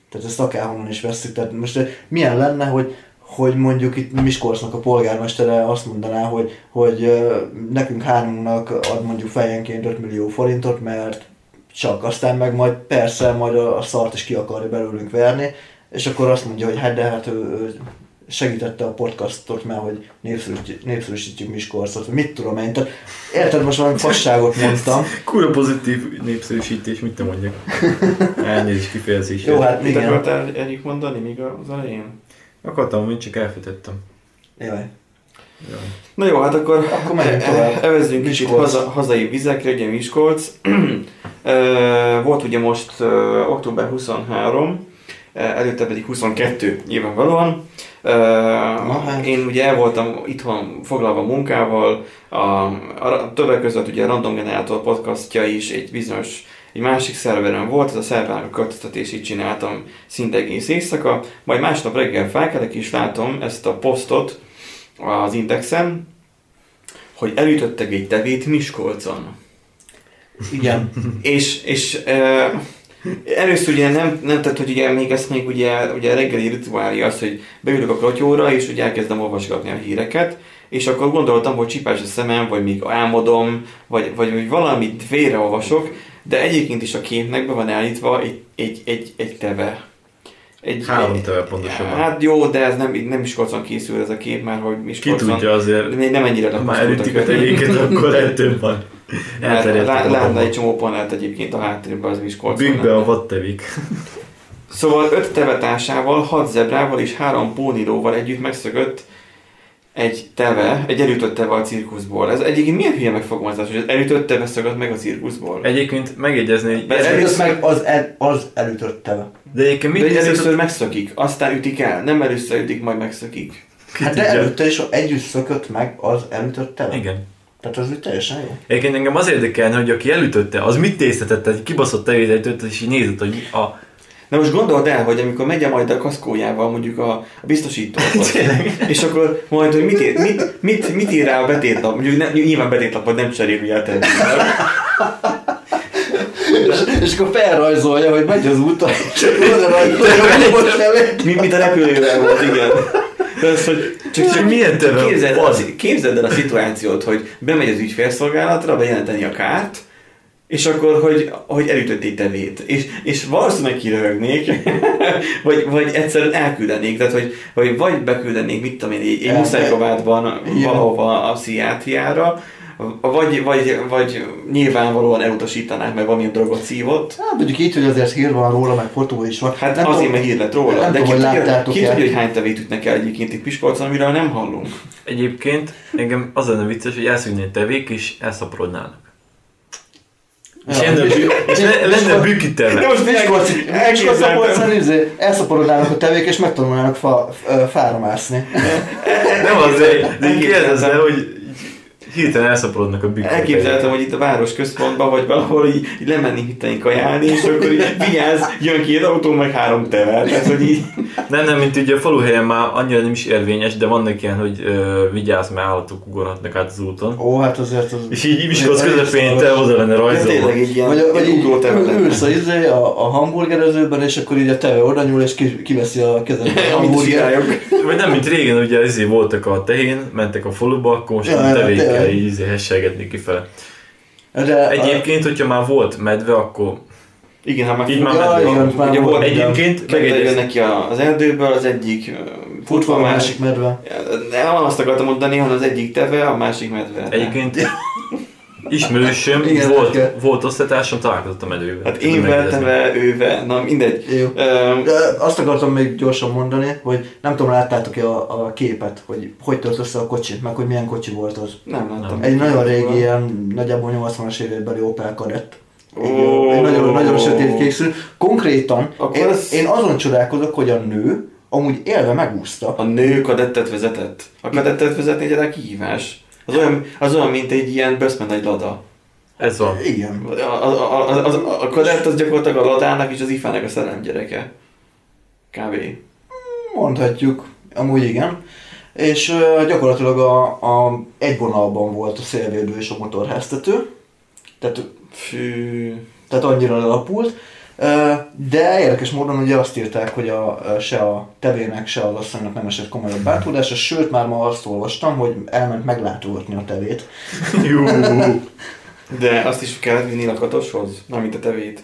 tehát ezt akárhonnan is veszük. Tehát most milyen lenne, hogy, hogy mondjuk itt Miskolcnak a polgármestere azt mondaná, hogy, hogy nekünk hármunknak ad mondjuk fejenként 5 millió forintot, mert csak, aztán meg majd persze majd a szart is ki akarja belőlünk verni, és akkor azt mondja, hogy hát de hát ő, ő segítette a podcastot, mert hogy népszerűsítjük, népszerűsítjük Miskolcot, vagy mit tudom én. Tehát, érted, most valami fasságot mondtam. *laughs* Kura pozitív népszerűsítés, mit te mondjak? *laughs* Elnézést kifejezés. Jó, hát Mit igen. akartál Erik mondani még az elején? Akartam, mint csak elfetettem. Jaj. Jaj. Na jó, hát akkor, Akkor menjünk tovább. Evezzünk kicsit haza, hazai vizekre, ugye Miskolc. Ö, *clears throat* Volt ugye most október 23, ö, előtte pedig 22 nyilvánvalóan. Ö, hát. Én ugye el voltam itthon foglalva munkával, a, a többek között ugye a Random Generator podcastja is egy bizonyos egy másik szerveren volt, ez a szervernek a költöztetését csináltam szinte egész éjszaka, majd másnap reggel felkelek és látom ezt a posztot az Indexen, hogy elütöttek egy tevét Miskolcon. Igen. És, és uh, először ugye nem, nem tett, hogy ugye még ugye, ugye reggeli rituálja az, hogy beülök a klotyóra, és ugye elkezdem olvasgatni a híreket, és akkor gondoltam, hogy csipás a szemem, vagy még álmodom, vagy, vagy, vagy valamit félreolvasok, de egyébként is a képnek be van állítva egy, egy, egy, egy teve. Egy, Három teve pontosabban. Hát jó, de ez nem, nem Miskolcon készül ez a kép, már hogy Ki Miskolcon. tudja azért, Még nem ennyire ha már a elütik a tevéket, akkor lehet több van. Vadon. egy csomó panelt egyébként a háttérben az Miskolcon. Bükkbe a vadtevék. Szóval öt tevetársával, hat zebrával és három pónilóval együtt megszökött egy teve, egy elütött teve a cirkuszból. Ez egyébként milyen hülye megfogalmazás, hogy az elütött teve szökött meg a cirkuszból. Egyébként megjegyezni, hogy De Ez először- meg az, el, az elütötte. de egyébként mit De először a... megszökik, aztán ütik el. Nem először ütik, majd megszökik. Hát de előtte is együtt szökött meg az elütötte. Igen. Tehát az úgy teljesen jó. Egyébként engem az érdekelne, hogy aki elütötte, az mit tésztetett, egy kibaszott tevét elütötte, és így nézett, hogy a... Na most gondold el, hogy amikor megy majd a kaszkójával mondjuk a, a biztosítóhoz, *laughs* és akkor majd, hogy mit ír, mit, mit, mit ír rá a betétlap, mondjuk nem, nyilván betétlapot nem cserél ugye a termékkel. És, és akkor felrajzolja, hogy megy az úton, és oda rajzolja, hogy most nem Mint, mint a repülővel volt, igen. De az, hogy csak, csak Milyen teve képzeld, az, képzeld el a szituációt, hogy bemegy az ügyfélszolgálatra, bejelenteni a kárt, és akkor, hogy, hogy elütött egy tevét. És, és valószínűleg kiröhögnék, *laughs* vagy, vagy egyszerűen elküldenék, tehát hogy, hogy vagy beküldenék, mit tudom én, egy, muszájkabátban valahova a pszichiátriára, vagy, vagy, vagy nyilvánvalóan elutasítanák, mert valamilyen drogot szívott. Hát mondjuk így, hogy azért hír van róla, meg fotó is van. Hát Nem azért, tudom- mert hír lett róla. nem De tudom, ki hogy tudja, ki tudja, hogy hány tevét ütnek el egyébként egy pispolcon, amiről nem hallunk. Egyébként engem az lenne vicces, hogy elszűnné tevék és elszaporodnának. És Ja. lenne, bü- és le- lenne De teve. most Miskolci, Miskolci elképzeltem. polcán izé, elszaporodnának a tevék, és megtanulnának fa, fára mászni. Nem azért, de Elképzeltem. kérdezze, hogy hirtelen elszaporodnak a bükki Elképzeltem, hogy itt a város központban, vagy valahol így, így lemenni hitteink kajálni, és akkor így vigyázz, jön két autó, meg három tevel. Tehát, hogy így... Nem, nem, mint ugye a faluhelyen már annyira nem is érvényes, de vannak ilyen, hogy ö, vigyázz, mert állatok ugorhatnak át az úton. Ó, hát azért az... És így Miskolc közepén te oda lenne De rajzolva. tényleg egy ilyen, Vagy, vagy egy így ülsz a, izé, a, a hamburgerezőben, és akkor így a teve oda nyúl, és ki, kiveszi a kezedbe a hamburger. Vagy nem, mint régen, ugye ezért voltak a tehén, mentek a faluba, akkor most Ja, ja, tényleg. így izé hesselgetni kifele. De Egyébként, hogyha már volt medve, akkor Igen, ha már Így már medve igen, van. már Ugye volt. Egyébként kettő megegyez- jönnek ki az erdőből, az egyik futva a másik medve. Nem azt akartam mondani, hanem az egyik teve, a másik medve. egyébként ismerősöm Igen, volt, kell. volt osztatársam, találkozott a medővel. Hát én velteve, őve, na mindegy. Jó. De azt akartam még gyorsan mondani, hogy nem tudom, láttátok-e a, a képet, hogy hogy tört össze a kocsi, meg hogy milyen kocsi volt az. Nem láttam. Egy nagyon régi, ilyen nagyjából 80-as évekbeli Opel Kadett. Egy, Ó. egy nagyon, nagyon sötét kékszül. Konkrétan Akkor én, az- én azon csodálkozok, hogy a nő amúgy élve megúszta. A nő kadettet vezetett. A kadettet vezetni egy kihívás. Az olyan, az olyan, mint egy ilyen böszmen egy lada. Ez van. Igen. A, a, a, a, a, a kadett az gyakorlatilag a ladának és az ifának a szerelem gyereke. Kb. Mondhatjuk, amúgy igen. És uh, gyakorlatilag a, a egy vonalban volt a szélvédő és a motorháztető. Tehát, Fű. tehát annyira lelapult. De érdekes módon ugye azt írták, hogy a, se a tevének, se az asszonynak nem esett komolyabb bántódása, sőt már ma azt olvastam, hogy elment meglátogatni a tevét. Jó. De azt is kellett vinni lakatoshoz? Nem, mint a tevét.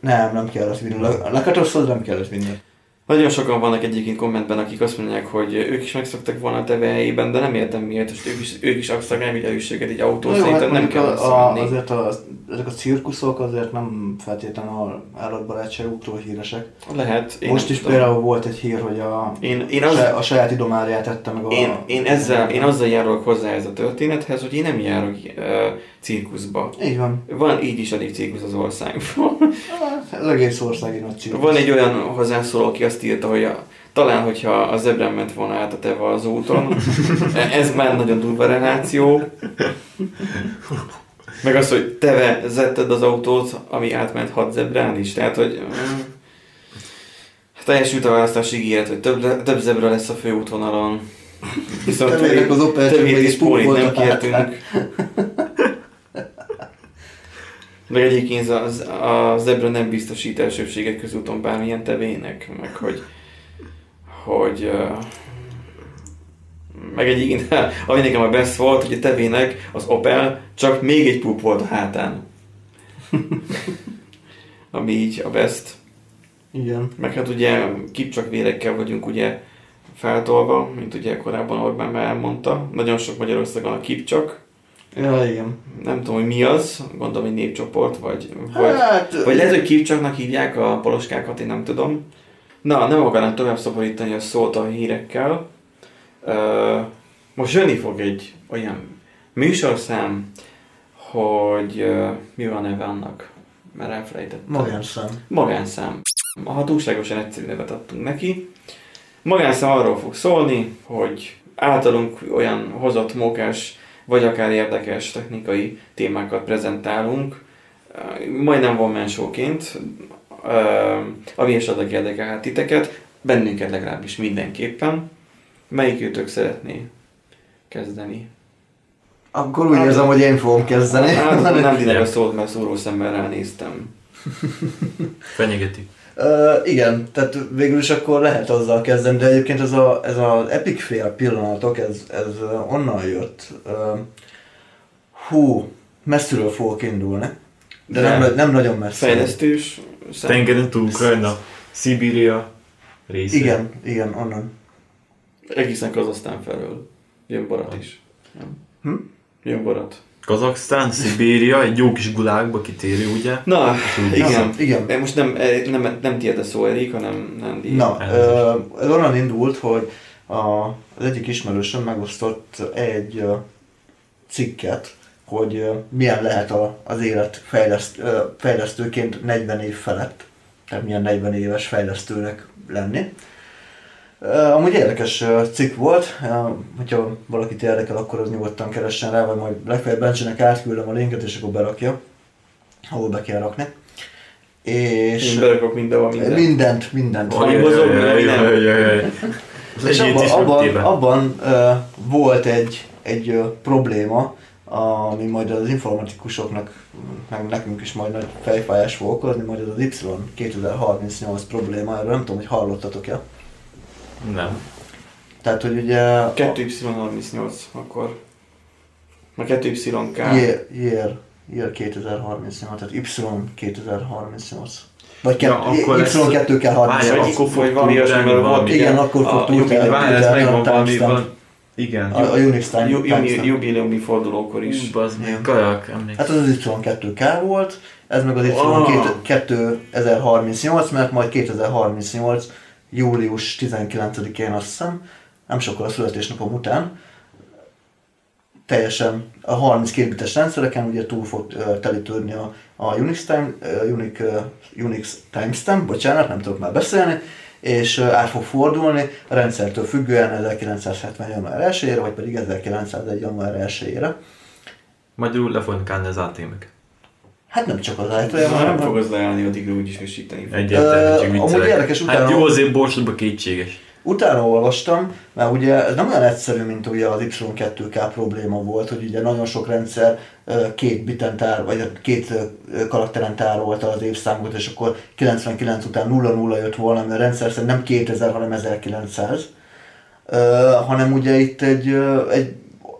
Nem, nem kell azt vinni. A lakatoshoz nem kell azt vinni. Nagyon sokan vannak egyébként kommentben, akik azt mondják, hogy ők is megszoktak volna a teve helyében, de nem értem miért, és ők is, ők is hogy erősséget egy autó, jó, szerintem hát nem kell a, a, azért a, ezek a cirkuszok azért nem feltétlenül a állatbarátságukról híresek. Lehet. Most is tudom. például volt egy hír, hogy a, Én, én, az, a saját idomárját tette meg a... én, én, ezzel, én azzal járok hozzá ez a történethez, hogy én nem járok uh, cirkuszba. Így van. Van így is elég cirkusz az országban. *laughs* Ez egész országi nagy cirkusz. Van egy olyan hozzászóló, aki azt írta, hogy a, talán, hogyha a zebrán ment volna át a teve az úton, ez már nagyon durva reláció. Meg az, hogy te vezetted az autót, ami átment hat zebrán is, tehát, hogy mm, teljesült a választási ígéret, hogy több, több zebra lesz a főútvonalon. Viszont Tevének az és is pólit nem kértünk. Meg egyébként az, a zebra nem biztosít elsőbséget közúton bármilyen tevének, meg hogy, hogy uh, meg egyébként, *laughs* ami nekem a best volt, hogy a tevének az Opel csak még egy pup volt a hátán. *laughs* ami így a best. Igen. Meg hát ugye kipcsak vérekkel vagyunk ugye feltolva, mint ugye korábban Orbán már elmondta. Nagyon sok Magyarországon a kipcsak. Ja, igen. Nem tudom, hogy mi az, gondolom egy népcsoport, vagy, vagy, Hát, vagy lehet, hogy kipcsaknak hívják a poloskákat, én nem tudom. Na, nem akarnám tovább szaporítani a szót a hírekkel. Uh, most jönni fog egy olyan műsorszám, hogy uh, mi van neve annak, mert elfelejtettem. magánszám. Magánszám. Ha túlságosan egyszerű nevet adtunk neki. Magánszám arról fog szólni, hogy általunk olyan hozott mókás, vagy akár érdekes technikai témákat prezentálunk, majdnem van mensóként, ami esetleg érdekelhet titeket, bennünket legalábbis mindenképpen. Melyik őtök szeretné kezdeni? Akkor úgy érzem, hogy én fogom kezdeni. Hát nem *laughs* direkt szót, mert szóró szemmel ránéztem. Fenyegeti. Uh, igen, tehát végül is akkor lehet azzal kezdeni, de egyébként ez, a, ez az epic fail pillanatok, ez, ez onnan jött. Uh, hú, messziről fogok indulni, de nem, De. nem nagyon messze. Fejlesztős. Tengeren túl Ukrajna, Szibíria része. Igen, igen, onnan. Egészen Kazasztán felől. Jön Barat is. Nem? Hm? Jön Barat. Kazaksztán, Szibéria, egy jó kis gulágba kitérő, ugye? Na, igen. Na, igen. Eh, Most nem, eh, nem, nem tiéd a szó, Erik, hanem Nandi. Na, Elnézést. ö, ez onnan indult, hogy a, az egyik ismerősöm megosztott egy cikket, hogy ö, milyen lehet a, az élet fejleszt, fejlesztőként 40 év felett. Tehát milyen 40 éves fejlesztőnek lenni. Amúgy érdekes cikk volt, hogyha valakit érdekel, akkor az nyugodtan keressen rá, vagy majd legfeljebb Bencsének átküldöm a linket, és akkor berakja, ahol be kell rakni. És Én berakok mindenhol minden. mindent, mindent. Ajajajaj. És abban, abban, abban uh, volt egy, egy uh, probléma, ami majd az informatikusoknak, meg nekünk is majd nagy fejfájás fog okozni, majd az Y 2038 probléma, erről nem tudom, hogy hallottatok-e. Nem. Tehát, hogy ugye... 2Y38 akkor. A 2YK. Year, year, year 2038, tehát Y 2038. Vagy Ja, ja, akkor ezt- Y2 kell 38. Várjál, Vagy- akkor fog valami. Igen, akkor fog túltelni. Várj, ez megvan a valami, timestamp. van. Igen. A, a Unix time, Ju- jumi- Jubileumi fordulókor is. Ú, meg, Igen. kajak, emlékszem. Hát az az Y2K volt, ez meg az Ah. Y2 2038, mert majd 2038 július 19-én azt hiszem, nem sokkal a születésnapom után, teljesen a 32 bites rendszereken ugye túl fog ö, telítődni a, a Unix, time, Unix, Unix timestamp, bocsánat, nem tudok már beszélni, és át fog fordulni a rendszertől függően 1970. január 1-ére, vagy pedig 1901. január 1-ére. Magyarul le fognak állni az ATM-ek. Hát nem csak az Ja, ajtója, nem hanem fog az leállni, addigra úgyis fog. Egyértelmű, csak amúgy viccelek. érdekes, Hát utána- jó, azért borsodban kétséges. Utána olvastam, mert ugye ez nem olyan egyszerű, mint ugye az Y2K probléma volt, hogy ugye nagyon sok rendszer két biten tár, vagy két ö, karakteren tárolta az évszámot, és akkor 99 után 0-0 jött volna, mert a rendszer szerint nem 2000, hanem 1900. Ö, hanem ugye itt egy, egy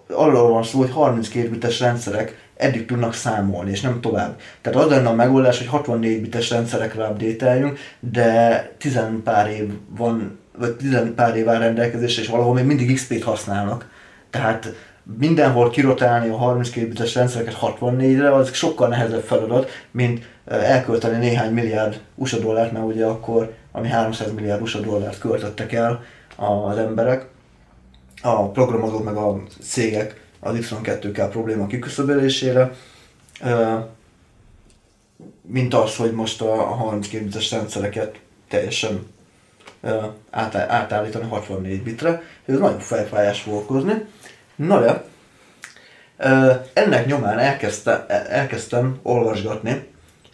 arról van szó, hogy 32 bites rendszerek eddig tudnak számolni, és nem tovább. Tehát az lenne a megoldás, hogy 64 bites rendszerekre update de 10 pár év van, vagy 10 pár év áll rendelkezésre, és valahol még mindig XP-t használnak. Tehát mindenhol kirotálni a 32 bites rendszereket 64-re, az sokkal nehezebb feladat, mint elkölteni néhány milliárd USA dollárt, mert ugye akkor, ami 300 milliárd USA dollárt költöttek el az emberek, a programozók meg a cégek az Y2K probléma kiküszöbölésére, mint az, hogy most a 32 bites rendszereket teljesen átállítani 64 bitre. Ez nagyon felfájás fog okozni. Na de, ennek nyomán elkezdte, elkezdtem olvasgatni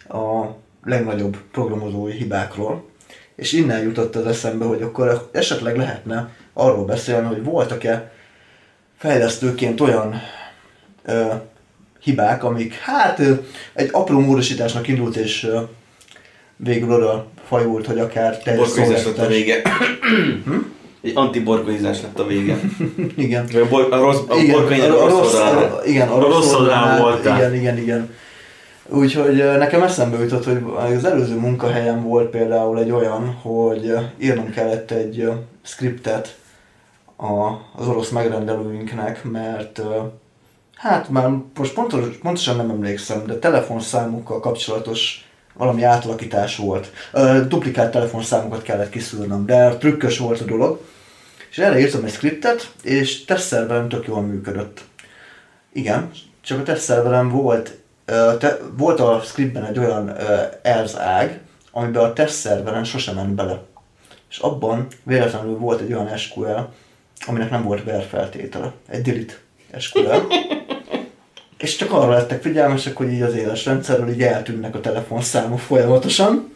a legnagyobb programozói hibákról, és innen jutott az eszembe, hogy akkor esetleg lehetne arról beszélni, hogy voltak-e fejlesztőként olyan ö, hibák, amik hát ö, egy apró módosításnak indult, és ö, végül oda fajult, hogy akár teljes Borkozás lett a vége. Egy antiborkozás lett a vége. Igen. A, bor, a rossz, a igen, borkai a, a, a rossz a, igen, a A rossz, rossz voltál. Igen, igen, igen. Úgyhogy nekem eszembe jutott, hogy az előző munkahelyen volt például egy olyan, hogy írnom kellett egy ö, skriptet a, az orosz megrendelőinknek, mert hát már most pontos, pontosan nem emlékszem, de telefonszámukkal kapcsolatos valami átalakítás volt. Duplikált telefonszámokat kellett kiszűrnöm, de trükkös volt a dolog. És erre írtam egy skriptet, és tesztszerverem tök jól működött. Igen, csak a tesztszerverem volt, te, volt a scriptben egy olyan else ág, amiben a tesztszerveren sosem ment bele. És abban véletlenül volt egy olyan SQL, aminek nem volt feltétele. Egy delete *laughs* SQL. és csak arra lettek figyelmesek, hogy így az éles rendszerről így eltűnnek a telefonszámok folyamatosan.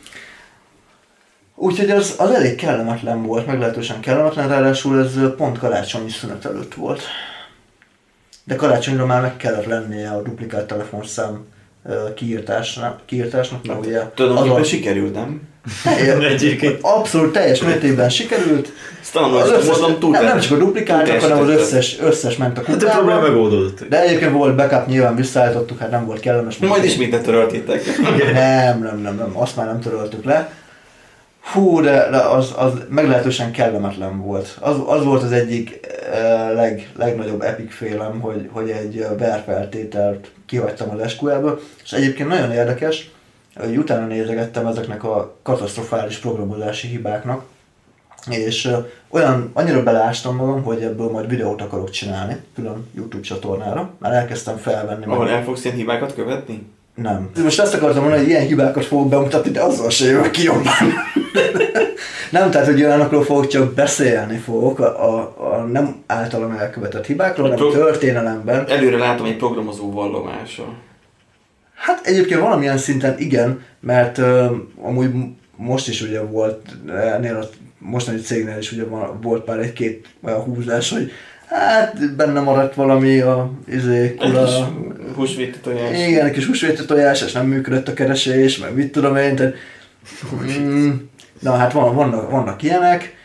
Úgyhogy az, az elég kellemetlen volt, meglehetősen kellemetlen, ráadásul ez pont karácsonyi szünet előtt volt. De karácsonyra már meg kellett lennie a duplikált telefonszám ö, kiírtásnak, mert ugye Tulajdonképpen az a- sikerült, nem? *laughs* Egyébként. Abszolút teljes mértékben sikerült. Ezt tanulom, mondom, túl nem, nem csak a duplikáltak, hanem az összes, összes ment a Hát a probléma kukába. megoldódott. De egyébként volt backup, nyilván visszaállítottuk, hát nem volt kellemes. Majd ismét töröltétek. Nem, nem, nem, nem, azt már nem töröltük le. Hú, de, de az, az meglehetősen kellemetlen volt. Az, az volt az egyik eh, leg, legnagyobb epic félem, hogy, hogy egy verfeltételt kihagytam az SQL-ből. És egyébként nagyon érdekes, hogy utána nézegettem ezeknek a katasztrofális programozási hibáknak, és olyan, annyira beleástam magam, hogy ebből majd videót akarok csinálni, külön YouTube csatornára. Már elkezdtem felvenni. Ahol el fogsz ilyen hibákat követni? Nem. Most ezt akartam mondani, hogy ilyen hibákat fogok bemutatni, de azzal se jövök ki jobban. *laughs* nem, tehát, hogy olyanokról fogok csak beszélni fogok, a, a, a nem általam elkövetett hibákról, hanem a történelemben. Előre látom egy programozó vallomása. Hát egyébként valamilyen szinten igen, mert ö, amúgy most is ugye volt, ennél a mostani cégnél is ugye van- volt már egy-két olyan húzás, hogy hát benne maradt valami a izé, Egy kula, kis húsvéti tojás. Igen, egy kis húsvéti tojás, és nem működött a keresés, meg mit tudom én, tehát... Mm, na hát van, vannak, vannak ilyenek,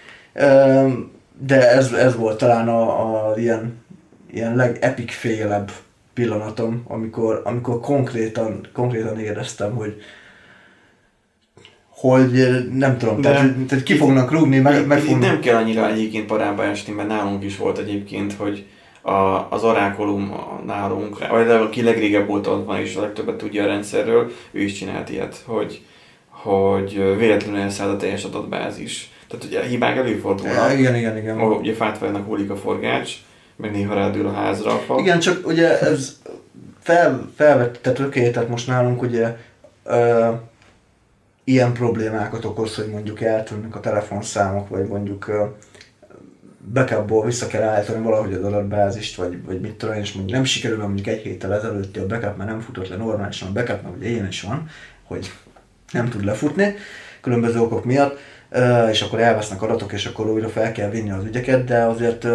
de ez, ez volt talán a, a ilyen, ilyen legepik félebb pillanatom, amikor, amikor konkrétan, konkrétan éreztem, hogy hogy eh, nem tudom, De- tehát, tehát ki fognak rúgni, meg, meg fognak... nem kell annyira egyébként parába esni, mert nálunk is volt egyébként, hogy a, az orákolum a- nálunk, vagy aki legrégebb volt ott van és a legtöbbet tudja a rendszerről, ő is csinált ilyet, hogy, hogy véletlenül elszállt a teljes adatbázis. Tehát ugye hibák előfordulnak, Ja, igen, igen, igen. ugye fátvának hullik a forgács, meg néha rádül a házra a fa. Igen, csak ugye ez fel, felvette tökéletet most nálunk ugye ö, ilyen problémákat okoz, hogy mondjuk eltűnnek a telefonszámok, vagy mondjuk backupból vissza kell állítani valahogy az adatbázist, vagy, vagy mit tudom és mondjuk nem sikerül, mert mondjuk egy héttel ezelőtti a backup, mert nem futott le normálisan a backup, mert ugye ilyen is van, hogy nem tud lefutni különböző okok miatt, és akkor elvesznek adatok, és akkor újra fel kell vinni az ügyeket, de azért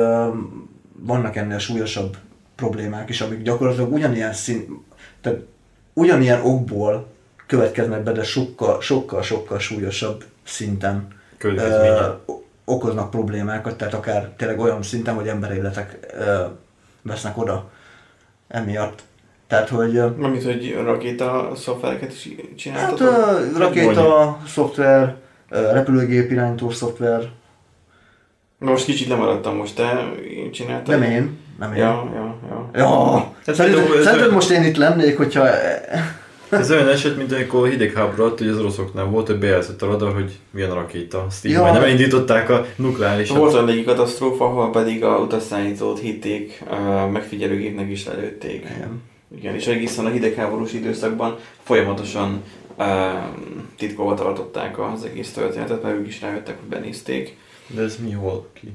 vannak ennél súlyosabb problémák is, amik gyakorlatilag ugyanilyen szín, tehát ugyanilyen okból következnek be, de sokkal, sokkal, sokkal súlyosabb szinten ö, okoznak problémákat, tehát akár tényleg olyan szinten, hogy emberéletek ö, vesznek oda emiatt. Tehát, hogy Amit, hogy rakéta szoftvereket is hát, csináltatok? ö, rakéta, szoftver, ö, repülőgép irányító szoftver, Most kicsit lemaradtam most, te csináltad? nem én, nem én. Ja, ja, ja. Ja, Hát szerinted, szerinted most én itt lennék, hogyha... Ez olyan eset, mint amikor a hidegháború alatt, hogy az oroszoknál volt, hogy bejelzett a radar, hogy milyen rakéta. Azt így Ja. nem indították a nukleáris. Volt olyan légi katasztrófa, ahol pedig a utasszállítót hitték, megfigyelőgépnek is lelőtték. Igen. Igen, és egészen a hidegháborús időszakban folyamatosan uh, titkolva tartották az egész történetet, mert ők is rájöttek, hogy benézték. De ez mi hol ki?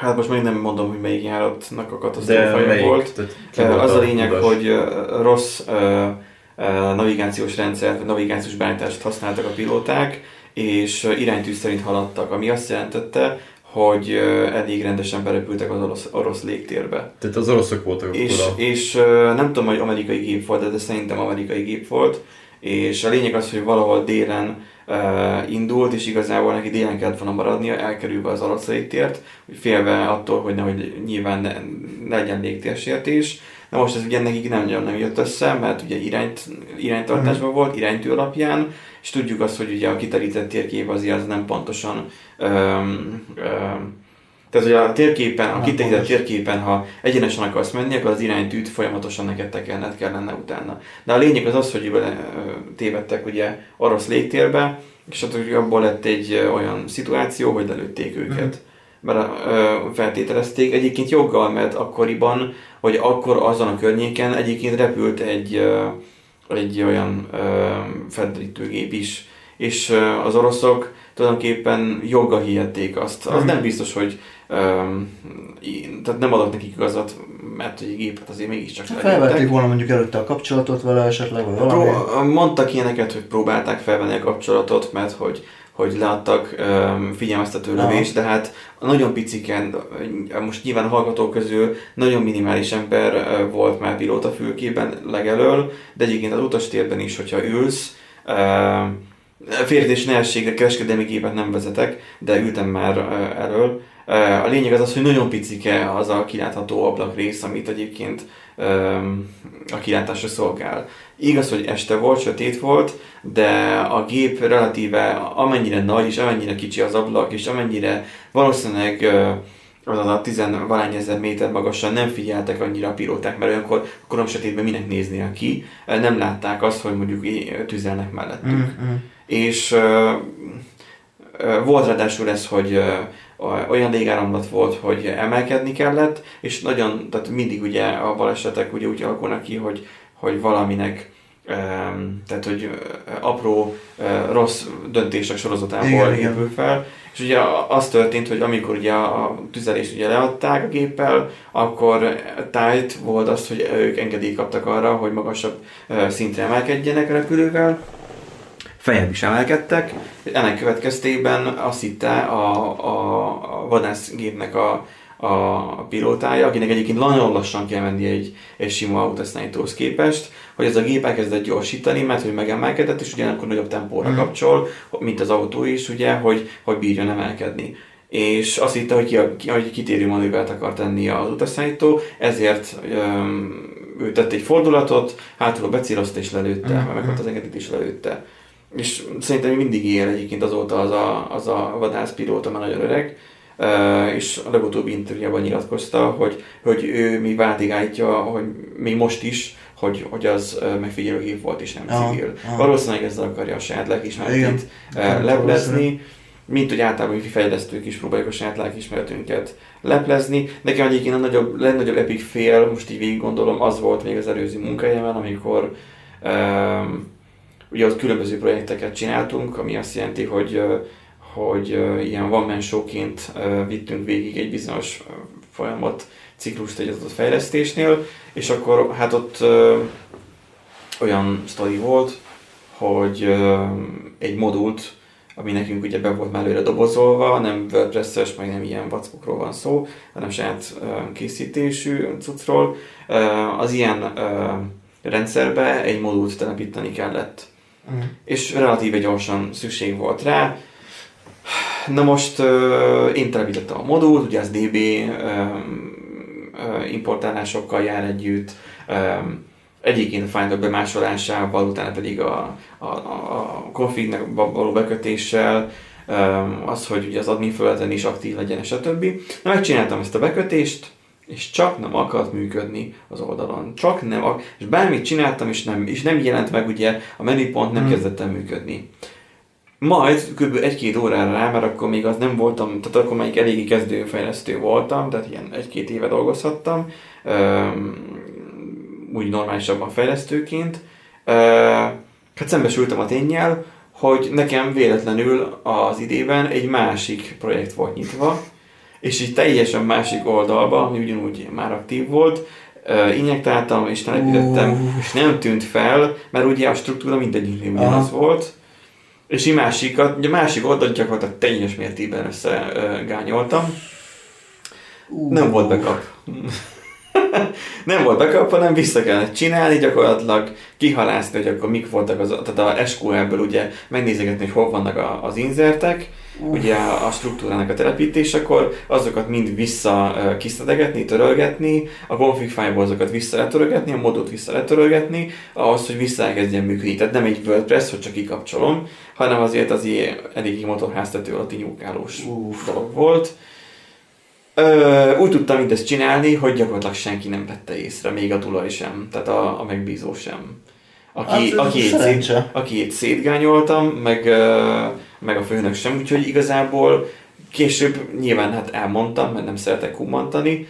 Hát most még nem mondom, hogy melyik járatnak a katasztrófája melyik? volt. Tehát, volt Az a lényeg, hogy rossz ö, navigációs rendszert, navigációs beállítást használtak a pilóták, és iránytű szerint haladtak, ami azt jelentette, hogy elég rendesen berepültek az orosz, orosz légtérbe. Tehát az oroszok voltak akkor És, a... és nem tudom, hogy amerikai gép volt, de szerintem amerikai gép volt. És a lényeg az, hogy valahol délen uh, indult, és igazából neki délen kellett volna maradnia, elkerülve az orosz légtért, félve attól, hogy nehogy nyilván ne legyen légtérsértés. Na most ez ugye nekik nem nagyon nem jött össze, mert ugye irányt, iránytartásban volt, iránytű alapján, és tudjuk azt, hogy ugye a kiterített térkép azért az nem pontosan öm, öm, tehát, hogy a térképen, a pontos. térképen, ha egyenesen akarsz menni, akkor az iránytűt folyamatosan neked tekelned kellene utána. De a lényeg az az, hogy tévedtek ugye orosz légtérbe, és hát abból lett egy olyan szituáció, hogy lelőtték őket. Mert ö, feltételezték egyébként joggal, mert akkoriban, vagy akkor azon a környéken egyébként repült egy, ö, egy olyan ö, felderítőgép is, és ö, az oroszok tulajdonképpen joggal hihették azt. Az Mhm. nem biztos, hogy öm, tehát nem adott nekik igazat, mert hogy gépet azért mégiscsak Felvették lelőttek. volna mondjuk előtte a kapcsolatot vele esetleg, vagy valami. Pró- mondtak ilyeneket, hogy próbálták felvenni a kapcsolatot, mert hogy, hogy leadtak um, figyelmeztető lövést, de hát nagyon piciken, most nyilván a hallgatók közül nagyon minimális ember volt már pilóta fülkében legelől, de egyébként az utastérben is, hogyha ülsz, uh, félretés nehézségre kereskedelmi gépet nem vezetek, de ültem már uh, elől. Uh, a lényeg az az, hogy nagyon picike az a kilátható ablakrész, amit egyébként a kilátásra szolgál. Igaz, hogy este volt, sötét volt, de a gép relatíve amennyire nagy és amennyire kicsi az ablak, és amennyire valószínűleg az a tizenvalány ezer méter magasan nem figyeltek annyira a pilóták, mert olyankor korom sötétben minek néznie ki, nem látták azt, hogy mondjuk tüzelnek mellettük. Mm-hmm. És volt ráadásul ez, hogy olyan légáramlat volt, hogy emelkedni kellett, és nagyon, tehát mindig ugye a balesetek ugye úgy alakulnak ki, hogy, hogy valaminek tehát, hogy apró rossz döntések sorozatából igen, épül fel. És ugye az történt, hogy amikor ugye a tüzelést ugye leadták a géppel, akkor tájt volt az, hogy ők engedélyt kaptak arra, hogy magasabb szintre emelkedjenek a repülővel, fejebb is emelkedtek. Ennek következtében azt hitte a, a, a vadászgépnek a, a pilótája, akinek egyébként nagyon lassan kell menni egy, egy sima autoszállítóhoz képest, hogy ez a gép elkezdett gyorsítani, mert hogy megemelkedett, és ugyanakkor nagyobb tempóra mm. kapcsol, mint az autó is, ugye, hogy, hogy bírjon emelkedni. És azt hitte, hogy, ki, hogy kitérő manővert akar tenni az utasszállító, ezért öm, ő tett egy fordulatot, hátul becélozta és lelőtte, mm. meg az engedélyt is lelőtte és szerintem mindig él egyébként azóta az a, az a vadászpilóta, már nagyon öreg, és a legutóbbi interjúban nyilatkozta, hogy, hogy ő mi váltig állítja, hogy még most is, hogy, hogy az uh, megfigyelőgép volt és nem ah, civil. Ah. Valószínűleg ezzel akarja a saját lelkismeretét uh, leplezni, mint hogy általában mi fejlesztők is próbáljuk a saját lelkismeretünket leplezni. Nekem egyébként a nagyobb, legnagyobb epic fél, most így végig gondolom, az volt még az előző munkájában, amikor um, Ugye ott különböző projekteket csináltunk, ami azt jelenti, hogy, hogy ilyen one man showként vittünk végig egy bizonyos folyamat, ciklust egy adott fejlesztésnél, és akkor hát ott olyan sztori volt, hogy egy modult, ami nekünk ugye be volt már előre dobozolva, nem WordPress-es, meg nem ilyen vackokról van szó, hanem saját készítésű cuccról. Az ilyen rendszerbe egy modult telepíteni kellett. Mm. És relatíve gyorsan szükség volt rá. Na most én telepítettem a modult, ugye ez DB importálásokkal jár együtt, egyébként a Finder bemásolásával, utána pedig a, a, a confignek való bekötéssel, az, hogy ugye az admin felületen is aktív legyen, stb. Na, megcsináltam ezt a bekötést, és csak nem akart működni az oldalon. Csak nem, ak- és bármit csináltam, és nem, és nem jelent meg ugye, a menüpont nem hmm. kezdett el működni. Majd kb. egy-két órára rá, mert akkor még az nem voltam, tehát akkor még eléggé kezdőfejlesztő voltam, tehát ilyen egy-két éve dolgozhattam, úgy normálisabban fejlesztőként. Hát szembesültem a tényel, hogy nekem véletlenül az idében egy másik projekt volt nyitva, és így teljesen másik oldalba, ami ugyanúgy már aktív volt, injektáltam és telepítettem, uh. és nem tűnt fel, mert ugye a struktúra mindegyiknél ugyanaz volt, és így másikat, ugye másik oldalt gyakorlatilag teljes mértékben összegányoltam. Uh. Nem volt backup. *laughs* nem volt backup, hanem vissza kellett csinálni, gyakorlatilag kihalászni, hogy akkor mik voltak az, tehát a SQL-ből ugye megnézegetni, hogy hol vannak a, az inzertek, ugye a struktúrának a telepítésekor, azokat mind vissza kiszedegetni, törölgetni, a config file azokat vissza letörölgetni, a modot vissza letörölgetni, ahhoz, hogy visszaelkezdjen működni. Tehát nem egy WordPress, hogy csak kikapcsolom, hanem azért az ilyen eléggé motorháztető alatti nyúkálós dolog volt. Ö, úgy tudtam mindezt csinálni, hogy gyakorlatilag senki nem vette észre, még a tulaj sem, tehát a, a megbízó sem. Aki, hát, aki, szét, aki szétgányoltam, meg meg a főnök sem, úgyhogy igazából később nyilván hát elmondtam, mert nem szeretek humantani,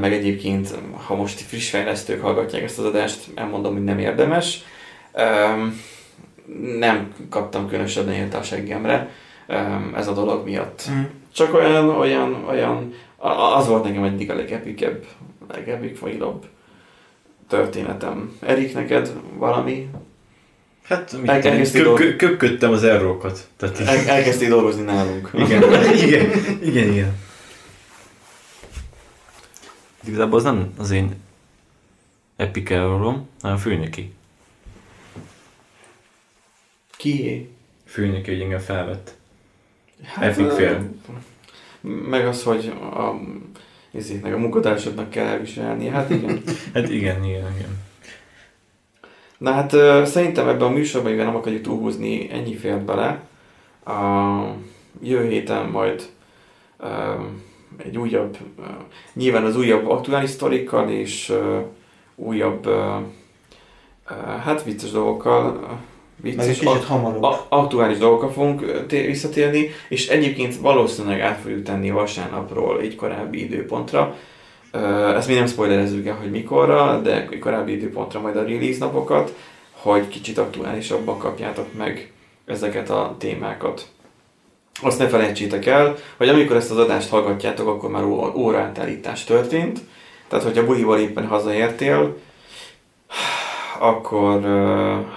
meg egyébként, ha most friss fejlesztők hallgatják ezt az adást, elmondom, hogy nem érdemes. Nem kaptam különösebben élt a seggemre ez a dolog miatt. Mm. Csak olyan, olyan, olyan, az volt nekem egyik a legepikebb, legepik failabb történetem. Erik, neked valami Hát, elkezdtél köp, dolg- köp, köpködtem az errókat. Tehát El, elkezdték dolgozni nálunk. igen, *laughs* igen, igen, igen. Igazából az nem az én epic errorom, hanem a főnöki. Kié? Főnöki, hogy engem felvett. Hát, Epic fail. Meg az, hogy a, ezétnek a munkatársaknak kell elviselni. Hát igen. *laughs* Hát igen, igen, igen. Na hát ö, szerintem ebben a műsorban, mivel nem akarjuk túlhúzni, ennyi fért bele. A jövő héten majd ö, egy újabb, ö, nyilván az újabb aktuális sztorikkal és ö, újabb, ö, ö, hát vicces dolgokkal, ö, Meg egy vicces, kicsit hamarabb. a, aktuális dolgokkal fogunk té- visszatérni, és egyébként valószínűleg át fogjuk tenni vasárnapról egy korábbi időpontra. Ezt mi nem spoilerezzük el, hogy mikorra, de korábbi időpontra majd a release napokat, hogy kicsit aktuálisabban kapjátok meg ezeket a témákat. Azt ne felejtsétek el, hogy amikor ezt az adást hallgatjátok, akkor már óraátállítás történt. Tehát, hogyha buliból éppen hazaértél, akkor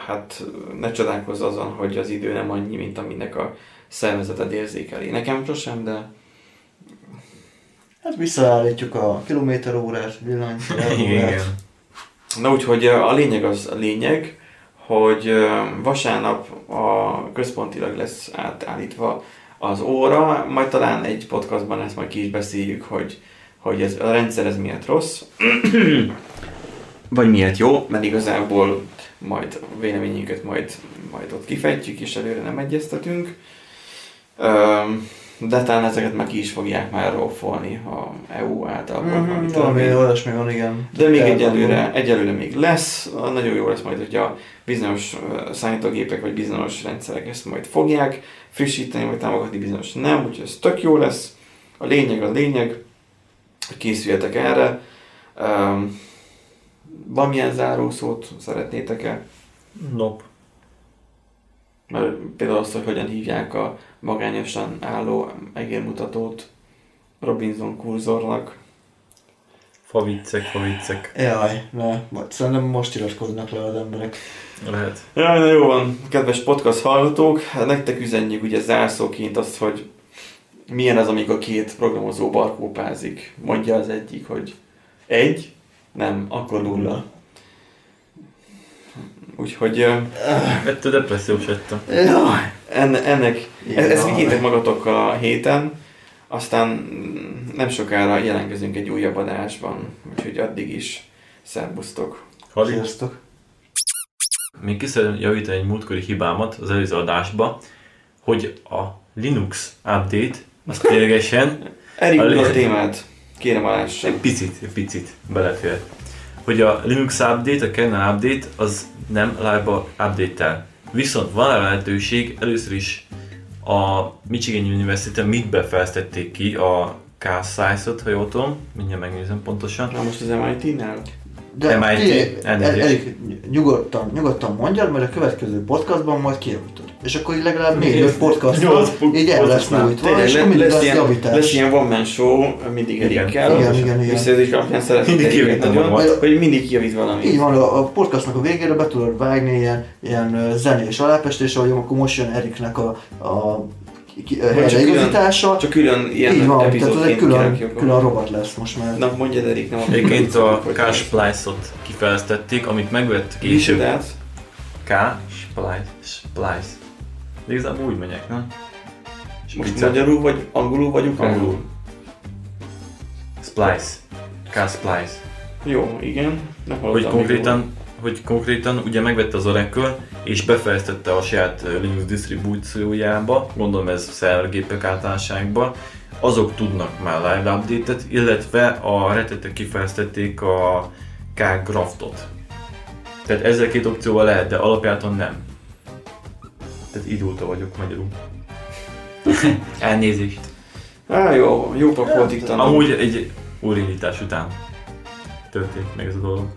hát ne csodálkozz azon, hogy az idő nem annyi, mint aminek a szervezeted érzékeli. Nekem sosem, de Hát visszaállítjuk a kilométerórás villany. *laughs* Igen. Na úgyhogy a lényeg az a lényeg, hogy vasárnap a központilag lesz átállítva az óra, majd talán egy podcastban ezt majd ki is beszéljük, hogy, hogy ez, a rendszer ez miért rossz, vagy miért jó, mert igazából majd véleményünket majd, majd ott kifejtjük, és előre nem egyeztetünk. Öm, de talán ezeket meg ki is fogják már rófolni a EU által. Mm, valami olyasmi van, igen. De még egyelőre, egyelőre még lesz, nagyon jó lesz majd, hogyha bizonyos ö, számítógépek vagy bizonyos rendszerek ezt majd fogják frissíteni, vagy támogatni, bizonyos nem, úgyhogy ez tök jó lesz. A lényeg a lényeg, hogy készüljetek erre. Um, valamilyen zárószót szeretnétek-e? Nop. Mert például azt, hogy hogyan hívják a magányosan álló egérmutatót Robinson kurzornak. Faviccek, faviccek. Jaj, ne, majd szerintem most iratkoznak le az emberek. Lehet. Jaj, na jó van, kedves podcast hallgatók, hát nektek üzenjük ugye zárszóként azt, hogy milyen az, amikor két programozó barkópázik. Mondja az egyik, hogy egy, nem, akkor nulla. Úgyhogy ö, Ettől depressziós lettem. Jaj. enne, ennek, Igen, ezt jaj. vigyétek magatokkal a héten, aztán nem sokára jelentkezünk egy újabb adásban, úgyhogy addig is szervusztok. Hali? Sziasztok. Még ki szeretném javítani egy múltkori hibámat az előző adásba, hogy a Linux update az ténylegesen Erik, A a, témát kérem egy picit, egy picit belefér. Hogy a Linux update, a kernel update az nem live-ba update Viszont van a lehetőség, először is a Michigan University mit fejlesztették ki a K-Size-ot, ha jól tudom, mindjárt megnézem pontosan. Na most az MIT-nál? De MIT. Erik, nyugodtan, nyugodtan mondjad, mert a következő podcastban majd kijavítod. És akkor így legalább négy öt podcast így el lesz nyújtva, és akkor mindig lesz ilyen, javítás. lesz ilyen one man show, mindig. Erikkel. Igen, igen, igen. Visszajelzés alapján szeretnék Mindig kijavítom nagyon, hogy mindig kijavít valamit. Így van, a, podcastnak a végére be tudod vágni ilyen, ilyen zenés alápestés, ahogy akkor most jön Eriknek a, a csak helyreigazítása. Csak külön ilyen Így van, tehát ez egy külön, külön robot lesz most már. Na mondjad Erik, nem Egyébként a hogy K-Splice-ot kifejlesztették, amit megvett később. Micsodát? K-Splice. Splice. De igazából úgy megyek, nem? Most Spicel. magyarul vagy angolul vagy ukránul? Angolul. Splice. K-Splice. Jó, igen. Nem Hogy konkrétan, hogy konkrétan ugye megvette az Oracle, és befejeztette a saját Linux disztribúciójába, gondolom ez szervergépek általánosságban, azok tudnak már live update-et, illetve a retetek kifejeztették a K-Graftot. Tehát ezzel két opcióval lehet, de alapjáton nem. Tehát idulta vagyok magyarul. *laughs* Elnézést. Á, jó, jó pap volt itt. Amúgy egy úrindítás után történt meg ez a dolog.